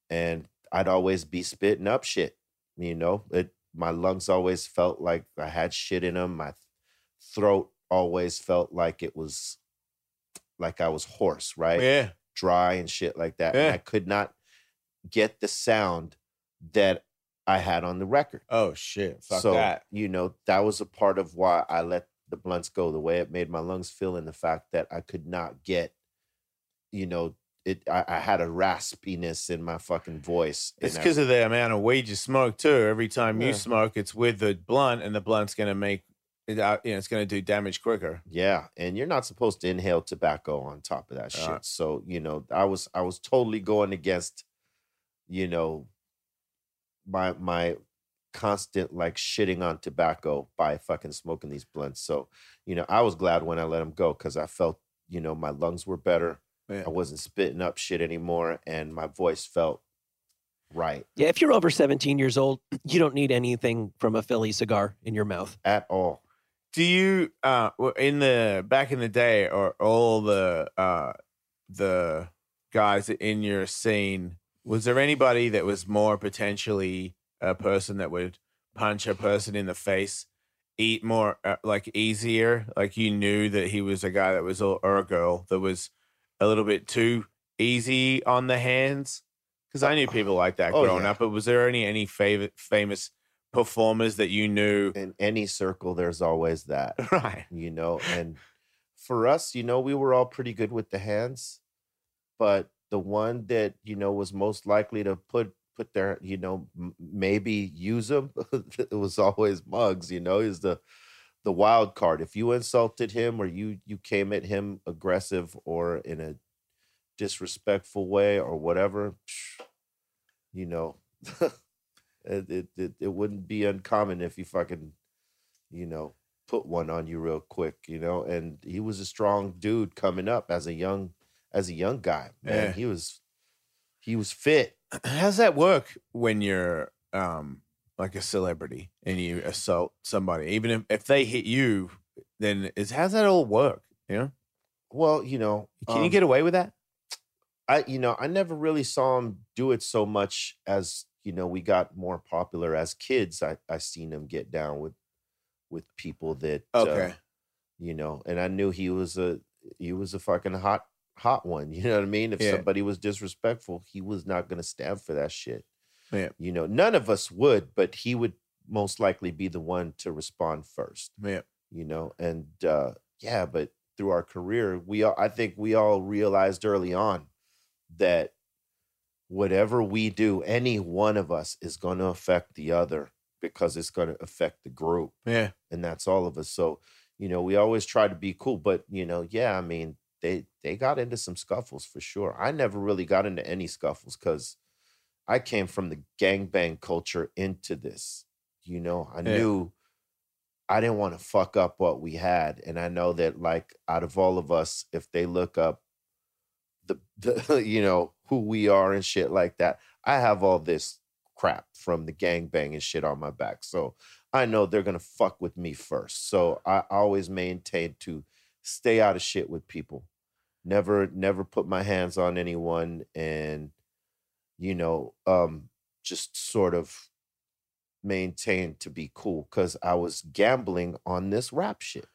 And i'd always be spitting up shit you know it my lungs always felt like i had shit in them my throat always felt like it was like i was hoarse right Yeah. dry and shit like that and i could not get the sound that i had on the record Oh shit! Fuck so that. you know that was a part of why I let the blunts go. The way it made my lungs feel, and the fact that I could not get, you know, it. I, I had a raspiness in my fucking voice. It's because of the amount of weed you smoke too. Every time you smoke, it's with the blunt, and the blunt's gonna make it. out- You know, it's gonna do damage quicker. yeah, and you're not supposed to inhale tobacco on top of that shit. Uh. so you know, I was I was totally going against, you know, my my constant like shitting on tobacco by fucking smoking these blunts. So, you know, I was glad when I let them go because I felt, you know, my lungs were better. Yeah. I wasn't spitting up shit anymore and my voice felt right Yeah, if you're over 17 years old, you don't need anything from a Philly cigar in your mouth. at all. Do you uh in the back in the day or all the uh the guys in your scene was there anybody that was more potentially a person that would punch a person in the face eat more uh, like easier like you knew that he was a guy that was or or a girl that was a little bit too easy on the hands because I knew people like that Oh, growing yeah. up but was there any any favorite famous performers that you knew In any circle, there's always that, *laughs* right you know. And for us, you know, we were all pretty good with the hands, but the one that you know was most likely to put put their, you know, m- maybe use them, *laughs* it was always Muggs You know, is the the wild card. If you insulted him or you you came at him aggressive or in a disrespectful way or whatever, you know, *laughs* it, it it it wouldn't be uncommon if you fucking, you know, put one on you real quick, you know. And he was a strong dude coming up as a young as a young guy. Man, Yeah. he was he was fit. How's that work when you're um like a celebrity and you assault somebody? Even if, if they hit you, then is how's that all work? You know? Well, you know, Can you um, get away with that? I you know I never really saw him do it so much as you know we got more popular as kids. I I seen him get down with with people that uh, Okay. you know, and I knew he was a he was a fucking hot hot one. *laughs* You know what I mean? If Yeah. somebody was disrespectful, he was not going to stand for that shit. Yeah. You know, none of us would, but he would most likely be the one to respond first yeah. you know and uh yeah but through our career we all i think we all realized early on that whatever we do any one of us is going to affect the other because it's going to affect the group Yeah. and that's all of us so you know we always try to be cool but you know yeah i mean they they got into some scuffles for sure i never really got into any scuffles because I came from the gangbang culture into this. You know, I Yeah. knew I didn't want to fuck up what we had. And I know that like out of all of us, if they look up the, the *laughs* you know, who we are and shit like that, I have all this crap from the gangbang and shit on my back. So I know they're gonna fuck with me first. So I always maintain to stay out of shit with people. Never, never put my hands on anyone and you know, um, just sort of maintained to be cool because I was gambling on this rap shit.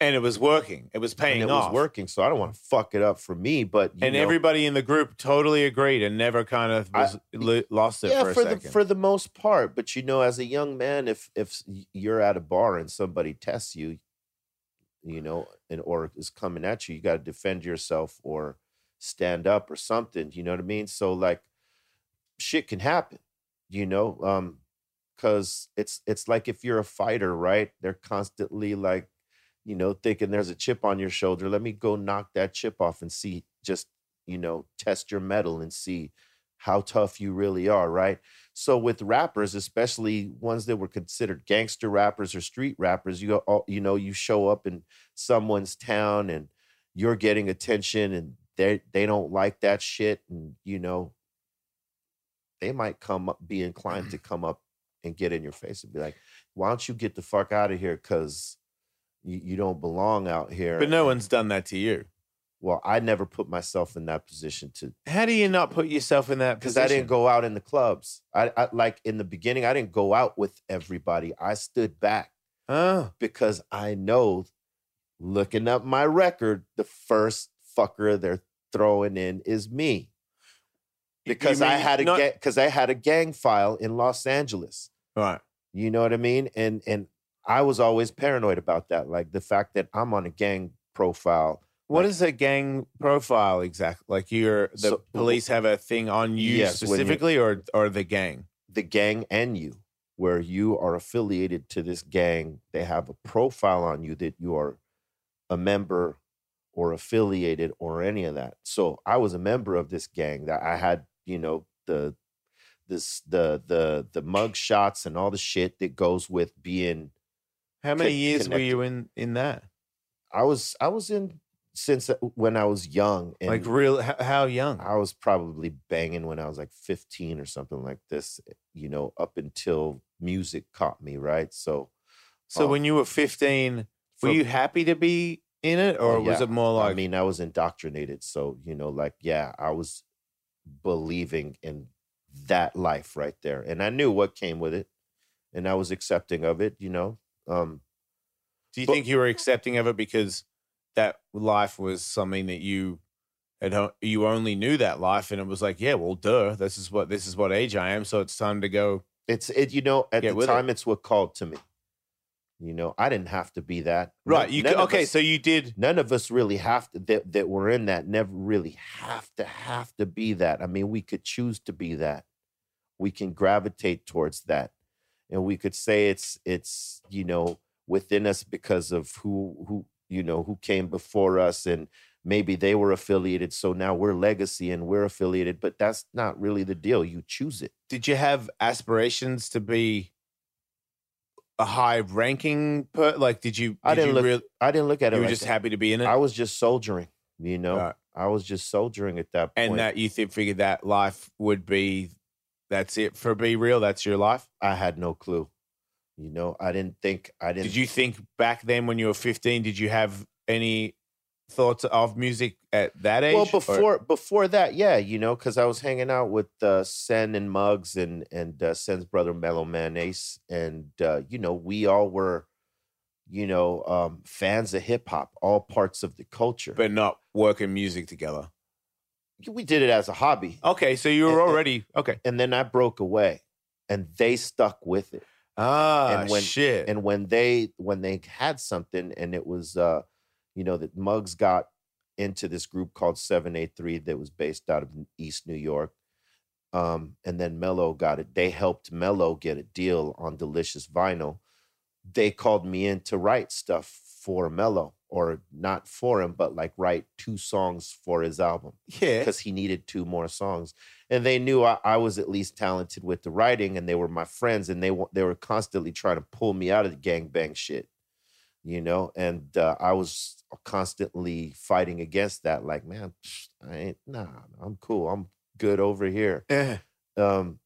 And it was working. It was paying and it off. was working. So I don't want to fuck it up for me, but you and know, everybody in the group totally agreed and never kind of I- was, lo- lost it yeah, for a for, the for the most part. But you know, as a young man, if if you're at a bar and somebody tests you, you know, and or is coming at you, you got to defend yourself or stand up or something. You know what I mean? So like, shit can happen. You know, um, because it's it's like if you're a fighter, right? They're constantly like, you know, thinking there's a chip on your shoulder. Let me go knock that chip off and see, just you know, test your metal and see how tough you really are, right? So with rappers, especially ones that were considered gangster rappers or street rappers, you go, all- you know, you show up in someone's town and you're getting attention, and they they don't like that shit, and you know, they might come up, be inclined to mm-hmm. come up and get in your face and be like, "Why don't you get the fuck out of here? Because you, you don't belong out here." but no one's done that to you. Well, I never put myself in that position to How do you not put yourself in that because? I didn't go out in the clubs. I, I like in the beginning, I didn't go out with everybody. I stood back Oh, because I know, looking up my record, the first fucker they're throwing in is me. Because I had a because I had a gang file in Los Angeles. right. You know what I mean? And and I was always paranoid about that, like the fact that I'm on a gang profile. What Like- is a gang profile exactly? Like you're the So- police have a thing on you Yes, you- specifically, or or the gang? the gang and you, where you are affiliated to this gang. They have a profile on you that you are a member or affiliated or any of that. So I was a member of this gang that I had, you know, the this the the the mug shots and all the shit that goes with being How many years were you in in that? I was I was in since uh, when I was young and like real? How, young? I was probably banging when I was like 15 or something like this, you know, up until music caught me, right? So so um, when you were fifteen, were from- you happy to be in it, or Oh, was it more like? I mean, I was indoctrinated. So, you know, like, yeah, I was believing in that life right there. And I knew what came with it. And I was accepting of it, you know. Um, do you but- think you were accepting of it because that life was something that you had you only knew that life, and it was like, yeah, well, duh, this is what this is what age I am, so it's time to go. it's it, you know, at the with it. time it's what called to me. You know, I didn't have to be that. Right. None- You none c- of okay? us- So you did. none of us really have to that that were in that never really have to have to be that i mean we could choose to be that we can gravitate towards that and we could say it's it's you know within us because of who who you know who came before us and maybe they were affiliated so now we're legacy and we're affiliated but that's not really the deal you choose it Did you have aspirations to be a high ranking? Per, like, did you? Did I didn't you look i didn't look at it you were like just that. happy to be in it, i was just soldiering you know Right. i was just soldiering at that point and that you th- figured that life would be. That's it for B-Real. That's your life. I had no clue. You know, I didn't think I didn't. Did you think back then when you were 15, did you have any thoughts of music at that age? Well, Or- before before that, yeah, you know, because I was hanging out with uh, Sen and Muggs and and uh, Sen's brother Mellow Man Ace, and uh, you know, we all were, you know, um, fans of hip hop, all parts of the culture. but not working music together. we did it as a hobby, Okay, so you were and- already okay. and then I broke away, and they stuck with it. Ah, and when- shit. and when they when they had something and it was uh you know that Muggs got into this group called 7A3 that was based out of East New York um and then Mello got it they helped Mello get a deal on Delicious Vinyl they called me in to write stuff for Mello or not for him, but like write two songs for his album Yeah. because he needed two more songs. And they knew I, I was at least talented with the writing, and they were my friends, and they they were constantly trying to pull me out of the gangbang shit, you know. And uh, I was constantly fighting against that. Like, man, I ain't nah, I'm cool. I'm good over here. Yeah. Um,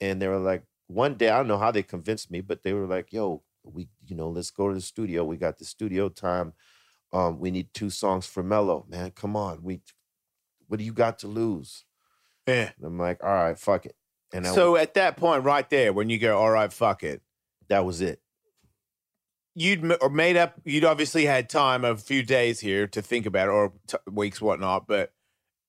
and they were like, one day I don't know how they convinced me, but they were like, "Yo, we, you know, let's go to the studio. We got the studio time. Um, we need two songs for Mello, man. Come on, we, what do you got to lose?" Yeah. And I'm like, "All right, fuck it." And I, So at that point, right there, when you go, all right, fuck it, that was it. You'd made up. You'd obviously had time, of a few days here to think about it, or t- weeks, whatnot. But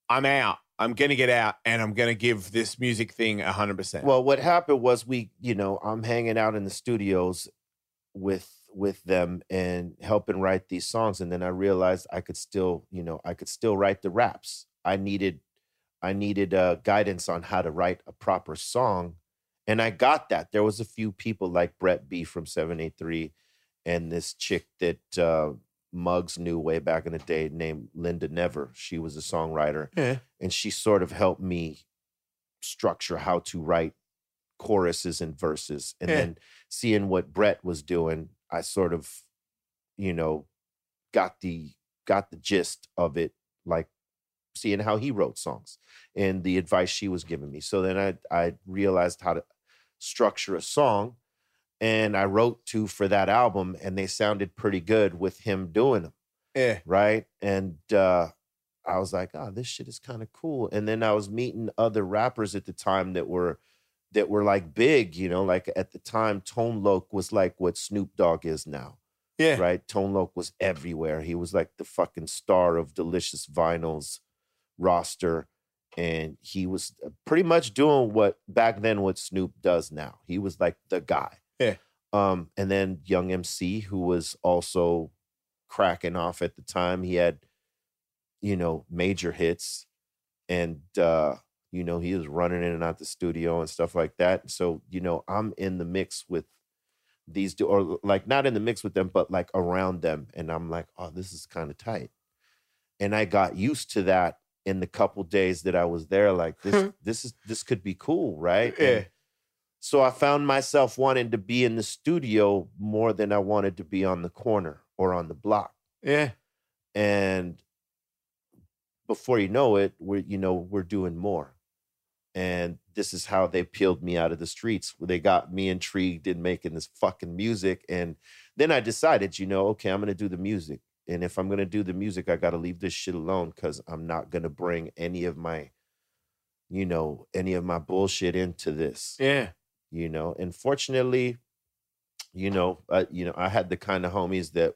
I'm out. I'm gonna get out, and I'm gonna give this music thing hundred percent. Well, what happened was we, you know, I'm hanging out in the studios with with them and helping write these songs and then I realized I could still, you know, I could still write the raps. I needed I needed uh guidance on how to write a proper song and I got that. There was a few people like Brett B from 7A3 and this chick that uh Muggs knew way back in the day named Linda Never. She was a songwriter yeah. and she sort of helped me structure how to write choruses and verses and Yeah. then seeing what brett was doing i sort of you know got the got the gist of it like seeing how he wrote songs and the advice she was giving me so then i i realized how to structure a song and i wrote two for that album and they sounded pretty good with him doing them Yeah. right? And uh, I was like, oh, this shit is kind of cool. And then I was meeting other rappers at the time that were that were like big, you know, like at the time, Tone Loc was like what Snoop Dogg is now, Yeah. right? Tone Loc was everywhere. He was like the fucking star of Delicious Vinyls roster. And he was uh, pretty much doing what back then what Snoop does now. He was like the guy. Yeah. Um, and then Young MC, who was also cracking off at the time. He had, you know, major hits and uh, you know, he was running in and out the studio and stuff like that. So, you know, I'm in the mix with these do or like not in the mix with them, but like around them. And I'm like, oh, this is kind of tight. And I got used to that in the couple days that I was there. Like this, *laughs* this is this could be cool, right? And Yeah. So I found myself wanting to be in the studio more than I wanted to be on the corner or on the block. Yeah. And before you know it, we're you know we're doing more. And this is how they peeled me out of the streets. They got me intrigued in making this fucking music. And then I decided, you know, okay, I'm gonna do the music. And if I'm gonna do the music, I gotta leave this shit alone because I'm not gonna bring any of my, you know, any of my bullshit into this Yeah. You know and fortunately you know uh, you know i had the kind of homies that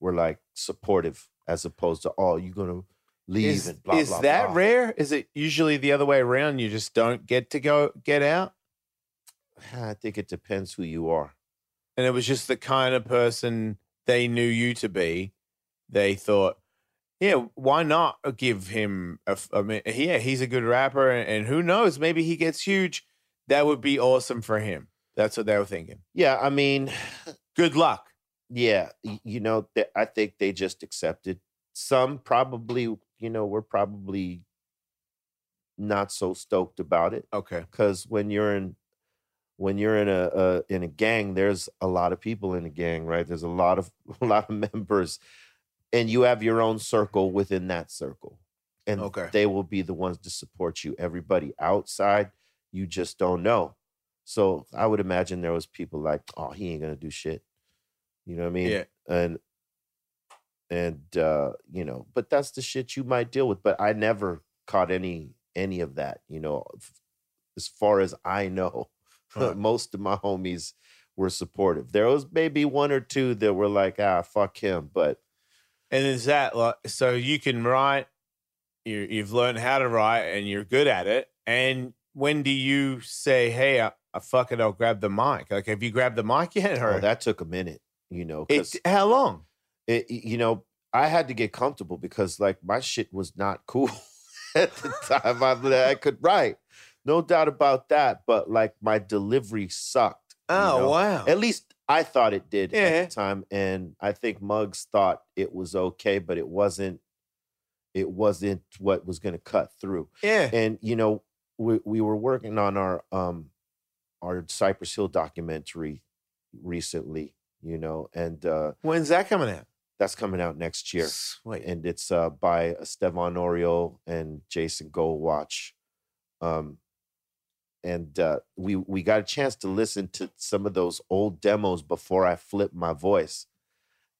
were like supportive as opposed to oh you're gonna leave Is, and blah is blah Is that blah. rare? Is it usually the other way around? You just don't get to go get out? i think it depends who you are And it was just the kind of person they knew you to be. They thought, yeah, why not give him a, I mean, yeah, he's a good rapper, and, and who knows, maybe he gets huge. That would be awesome for him. That's what they were thinking. yeah i mean *sighs* Good luck. yeah you know th- i think they just accepted some probably you know were probably not so stoked about it Okay. because when you're in when you're in a, a in a gang there's a lot of people in a gang right there's a lot of *laughs* a lot of members and you have your own circle within that circle and Okay. they will be the ones to support you everybody outside you just don't know so i would imagine there was people like oh he ain't gonna do shit you know what i mean Yeah. and and uh you know but that's the shit you might deal with but i never caught any any of that you know as far as i know Right. *laughs* most of my homies were supportive there was maybe one or two that were like ah fuck him but And is that like so you can write? You you've learned how to write, and you're good at it. And when do you say, "Hey, I, I fuck it, I'll grab the mic"? Like, have you grabbed the mic yet? Oh, or oh, that took a minute you know it, how long? it, you know i had to get comfortable because like my shit was not *laughs* cool at the time I, I could write no doubt about that but like my delivery sucked you Oh know? wow! At least I thought it did Yeah. at the time, and I think Muggs thought it was okay, but it wasn't. It wasn't what was going to cut through. Yeah. And you know, we we were working on our um our Cypress Hill documentary recently. You know, and uh When's that coming out? that's coming out next year, Sweet. and it's uh by Estevan Oriol and Jason Goldwatch. Um, and uh, we we got a chance to listen to some of those old demos before I flipped my voice,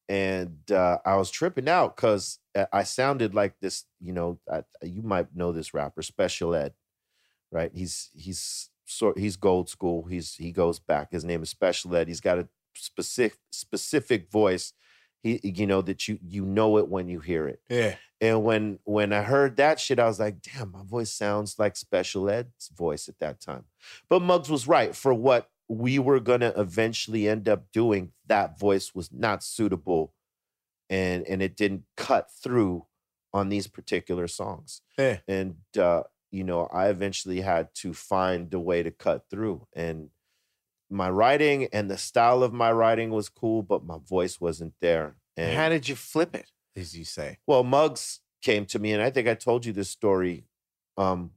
and uh, I was tripping out because I sounded like this. You know, I, you might know this rapper, Special Ed, right? He's he's sort he's gold school. He's he goes back. His name is Special Ed. He's got a specific specific voice. He you know that you you know it when you hear it. Yeah. And when when I heard that shit, I was like, damn, my voice sounds like Special Ed's voice at that time. But Muggs was right. For what we were gonna eventually end up doing, that voice was not suitable and and it didn't cut through on these particular songs. Yeah. And uh, you know, I eventually had to find a way to cut through. And my writing and the style of my writing was cool, but my voice wasn't there. And How did you flip it, as you say? well, Muggs came to me, and I think I told you this story um,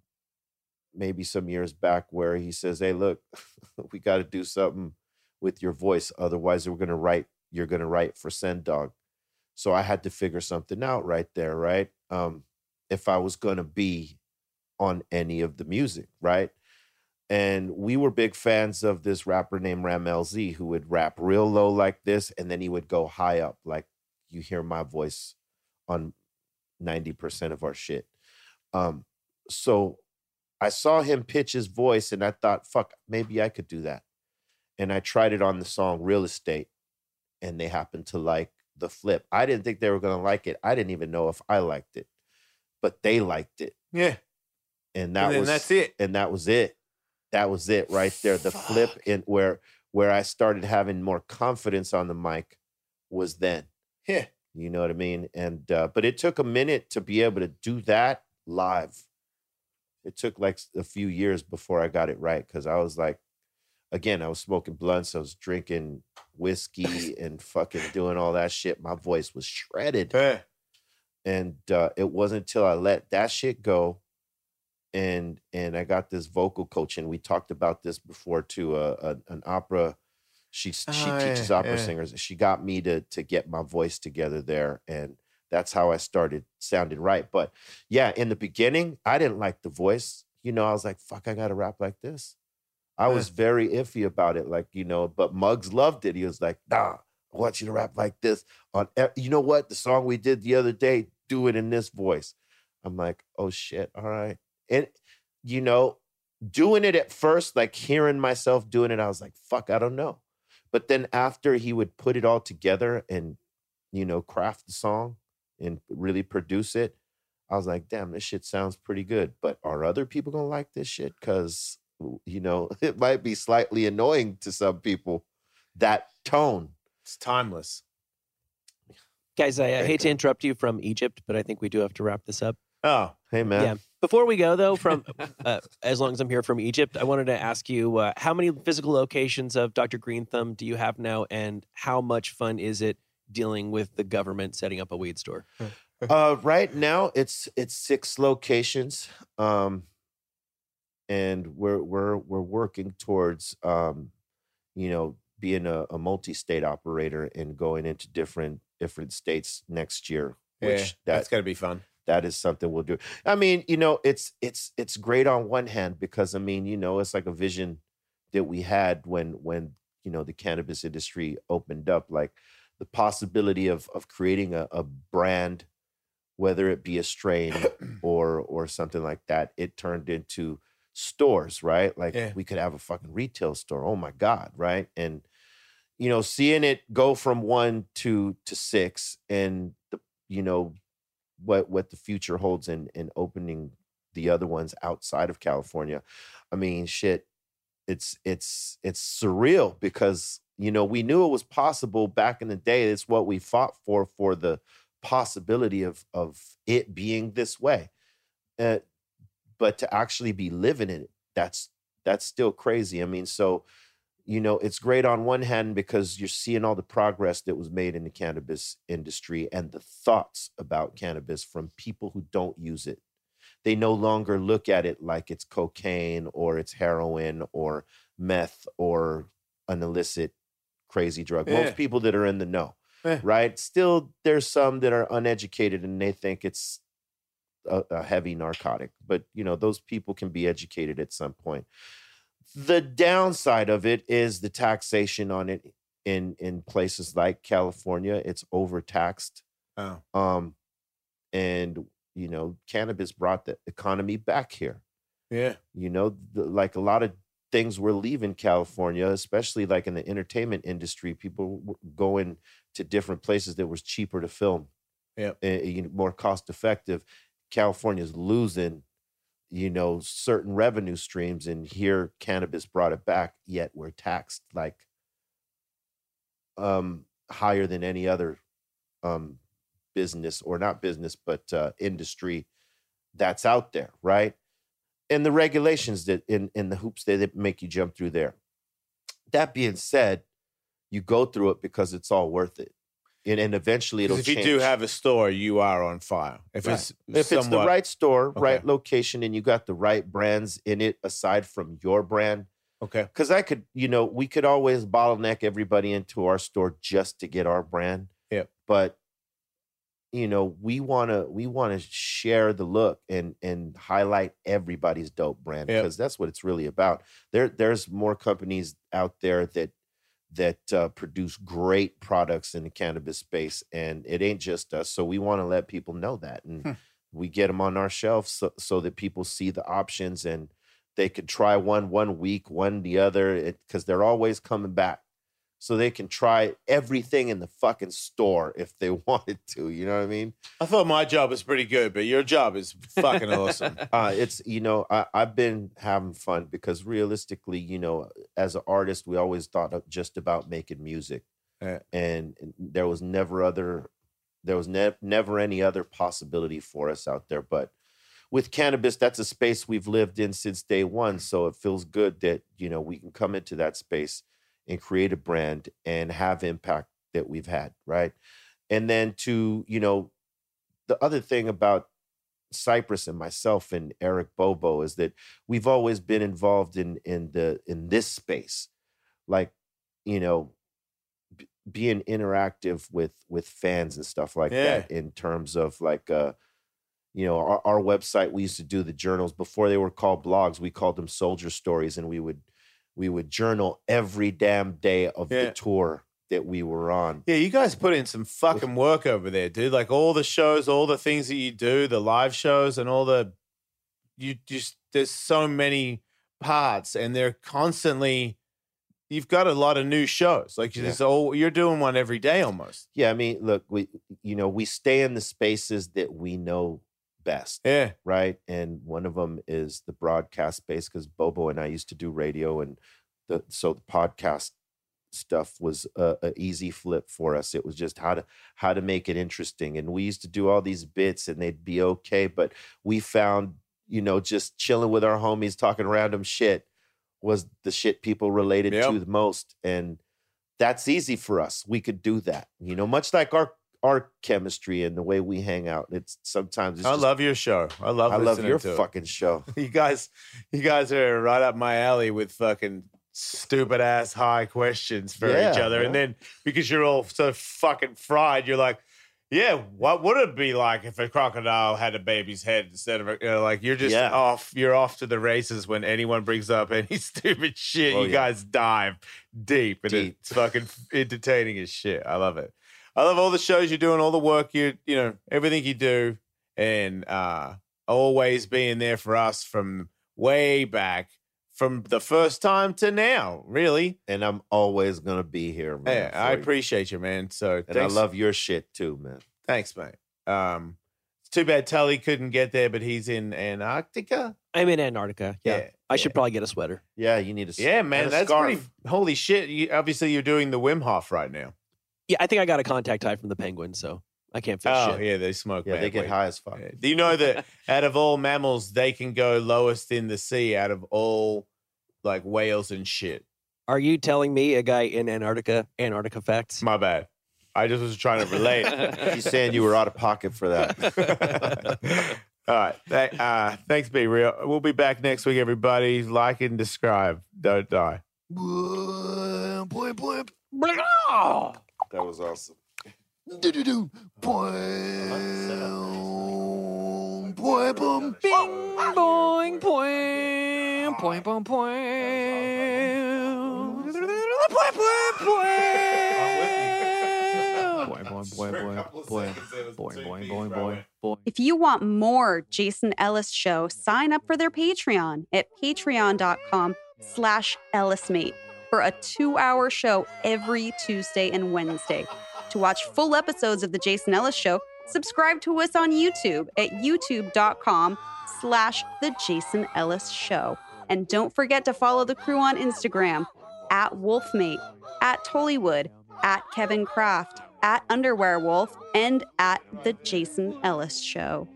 maybe some years back, where he says, Hey, look, *laughs* we got to do something with your voice. Otherwise, we're going to write, you're going to write for Sen Dog. So I had to figure something out right there, right? Um, if I was going to be on any of the music, right? And we were big fans of this rapper named Rammellzee who would rap real low like this, and then he would go high up, like you hear my voice on 90% of our shit. Um, so I saw him pitch his voice and I thought, fuck, maybe I could do that. And I tried it on the song Real Estate, and they happened to like the flip. I didn't think they were gonna like it. I didn't even know if I liked it, but they liked it. Yeah. And that and was that's it. and that was it. That was it right there. The flip Fuck. in where where I started having more confidence on the mic was then. Yeah. You know what I mean? And uh, but it took a minute to be able to do that live. It took like a few years before I got it right because I was like, again, I was smoking blunts, I was drinking whiskey *laughs* and fucking doing all that shit. My voice was shredded and uh, it wasn't until I let that shit go, and and I got this vocal coach, and we talked about this before too. Uh, a, an opera, she she Oh, teaches yeah, opera yeah. singers. She got me to to get my voice together there, and that's how I started sounding right. But yeah, in the beginning, I didn't like the voice. You know, I was like, "Fuck, I got to rap like this." I was very iffy about it, like you know. But Muggs loved it. He was like, "Nah, I want you to rap like this on you know what the song we did the other day do it in this voice i'm like oh shit all right and you know doing it at first like hearing myself doing it i was like fuck i don't know but then after he would put it all together and you know craft the song and really produce it i was like damn this shit sounds pretty good but are other people gonna like this shit because you know *laughs* it might be slightly annoying to some people that tone It's timeless. Guys, I, I hate to *laughs* interrupt you from Egypt, but I think we do have to wrap this up. Oh, hey man Yeah. Before we go, though, from *laughs* uh, as long as I'm here from Egypt, I wanted to ask you uh, how many physical locations of Dr. Greenthumb do you have now, and how much fun is it dealing with the government setting up a weed store? Uh, right now it's it's six locations, um, and we're we're we're working towards um, you know being a, a multi-state operator and going into different different states next year. yeah. Which that that's got to be fun. That is something we'll do. I mean, you know, it's it's it's great on one hand because I mean, you know, it's like a vision that we had when when you know the cannabis industry opened up, like the possibility of of creating a, a brand, whether it be a strain *clears throat* or or something like that. It turned into stores, right? Like Yeah. we could have a fucking retail store. Oh my god, right? And you know, seeing it go from one to to six, and the you know what what the future holds in in opening the other ones outside of California. I mean, shit, it's it's it's surreal because you know we knew it was possible back in the day. It's what we fought for for the possibility of of it being this way. Uh, but to actually be living in it, that's that's still crazy. I mean, so you know, it's great on one hand because you're seeing all the progress that was made in the cannabis industry and the thoughts about cannabis from people who don't use it. They no longer look at it like it's cocaine or it's heroin or meth or an illicit crazy drug. Yeah. Most people that are in the know, Yeah. right? Still, there's some that are uneducated and they think it's a, a heavy narcotic, but you know, those people can be educated at some point. The downside of it is the taxation on it in in places like California. It's overtaxed, Oh. um, and you know, cannabis brought the economy back here. Yeah. You know, the, like a lot of things were leaving California, especially like in the entertainment industry. People were going to different places that was cheaper to film, Yep. eh, you know, more cost effective. California's losing, you know, certain revenue streams, and here cannabis brought it back. Yet we're taxed like um higher than any other um business or not business but uh industry that's out there right and the regulations that in in the hoops that that make you jump through there that being said you go through it because it's all worth it and, and eventually it'll. if change. you do have a store, you are on fire. If Right. it's if it's the right store right location and you got the right brands in it aside from your brand okay, because I could, you know, we could always bottleneck everybody into our store just to get our brand. Yep. But you know, we wanna we wanna share the look and and highlight everybody's dope brand Yep. because that's what it's really about. There there's more companies out there that that uh, produce great products in the cannabis space, and it ain't just us. So we want to let people know that, and Hmm. we get them on our shelves so, so that people see the options and they could try one one week, one the other, because they're always coming back. So they can try everything in the fucking store if they *laughs* wanted to. You know what I mean? I thought my job was pretty good, but your job is fucking *laughs* awesome. Uh, it's you know I, I've been having fun because realistically, you know, as an artist, we always thought of just about making music, Yeah. and there was never other, there was ne- never any other possibility for us out there. But with cannabis, that's a space we've lived in since day one, so it feels good that you know we can come into that space and create a brand and have impact that we've had, right? And then to you know, the other thing about Cypress and myself and Eric Bobo is that we've always been involved in in the in this space, like you know, b- being interactive with with fans and stuff like that. In terms of like, uh, you know, our, our website we used to do the journals before they were called blogs. We called them soldier stories, and we would we would journal every damn day of Yeah. the tour that we were on. Yeah, you guys put in some fucking work over there, dude. Like all the shows, all the things that you do, the live shows, and all the you just there's so many parts, and they're constantly. You've got a lot of new shows. Like Yeah. all you're doing one every day almost. Yeah, I mean, look, we you know we stay in the spaces that we know best. Yeah, right? And one of them is the broadcast space because Bobo and I used to do radio, and the so the podcast stuff was a, a easy flip for us. It was just how to how to make it interesting, and we used to do all these bits, and they'd be okay, but we found you know just chilling with our homies talking random shit was the shit people related Yep. to the most, and that's easy for us. We could do that, you know, much like our our chemistry and the way we hang out. It's sometimes it's I just love your show. I love. I love your to it. fucking show. *laughs* You guys, you guys are right up my alley with fucking stupid ass high questions for each Yeah, other, and then because you're all so fucking fried, you're like, yeah, what would it be like if a crocodile had a baby's head instead of a, you know, like you're just Yeah. off, you're off to the races when anyone brings up any *laughs* stupid shit. Oh, you yeah. guys dive deep, and Deep. it's fucking entertaining as shit. I love it. I love all the shows you're doing, all the work you, you know, everything you do, and uh always being there for us from way back, from the first time to now. Really, And I'm always gonna be here, man. yeah, I for you. appreciate you, man. So and thanks, I love your shit too, man. thanks, mate. Um, it's too bad Tully couldn't get there, but he's in Antarctica. I'm in Antarctica. Yeah. Yeah, I should probably get a sweater. Yeah, you need a. Yeah, man, a that's scarf. pretty. Holy shit! You, obviously, you're doing the Wim Hof right now. Yeah, I think I got a contact high from the penguin, so I can't feel Oh shit. yeah, they smoke. Yeah, they get weed. high as fuck. Yeah. Do you know that out of all mammals, they can go lowest in the sea out of all like whales and shit? Are you telling me a guy in Antarctica, Antarctica facts? My bad. I just was trying to relate. *laughs* He's saying you were out of pocket for that. *laughs* All right. Th- uh, thanks, B-Real. We'll be back next week, everybody. Like and describe. Don't die. That was awesome. Do do do. Boing. Boing boom. Bing boing. Boing. Boing boing. Boing boing boing boing. If you want more Jason Ellis show, sign up for their Patreon at patreon.com slash ellismate for a two-hour show every Tuesday and Wednesday. To watch full episodes of the Jason Ellis show, subscribe to us on YouTube at youtube.com slash the Jason Ellis show. And don't forget to follow the crew on Instagram at Wolfmate, at Tullywood, at Kevin Kraft, at Underwear Wolf, and at the Jason Ellis Show.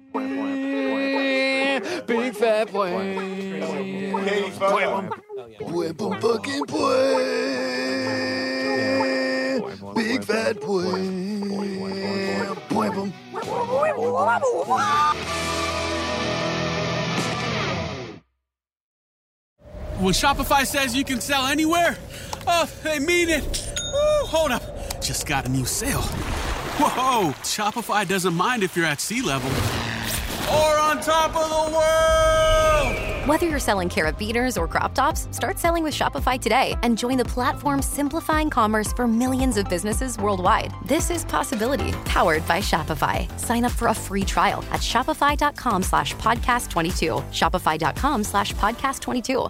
Big fat boing. Boy, fucking boy. Big fat boy. Boy. When Shopify says you can sell anywhere, oh, they mean it. Woo, hold up. Just got a new sale. Whoa, Shopify doesn't mind if you're at sea level or on top of the world. Whether you're selling carrot beaters or crop tops, start selling with Shopify today and join the platform simplifying commerce for millions of businesses worldwide. This is Possibility, powered by Shopify. Sign up for a free trial at shopify.com slash podcast 22. Shopify.com slash podcast 22.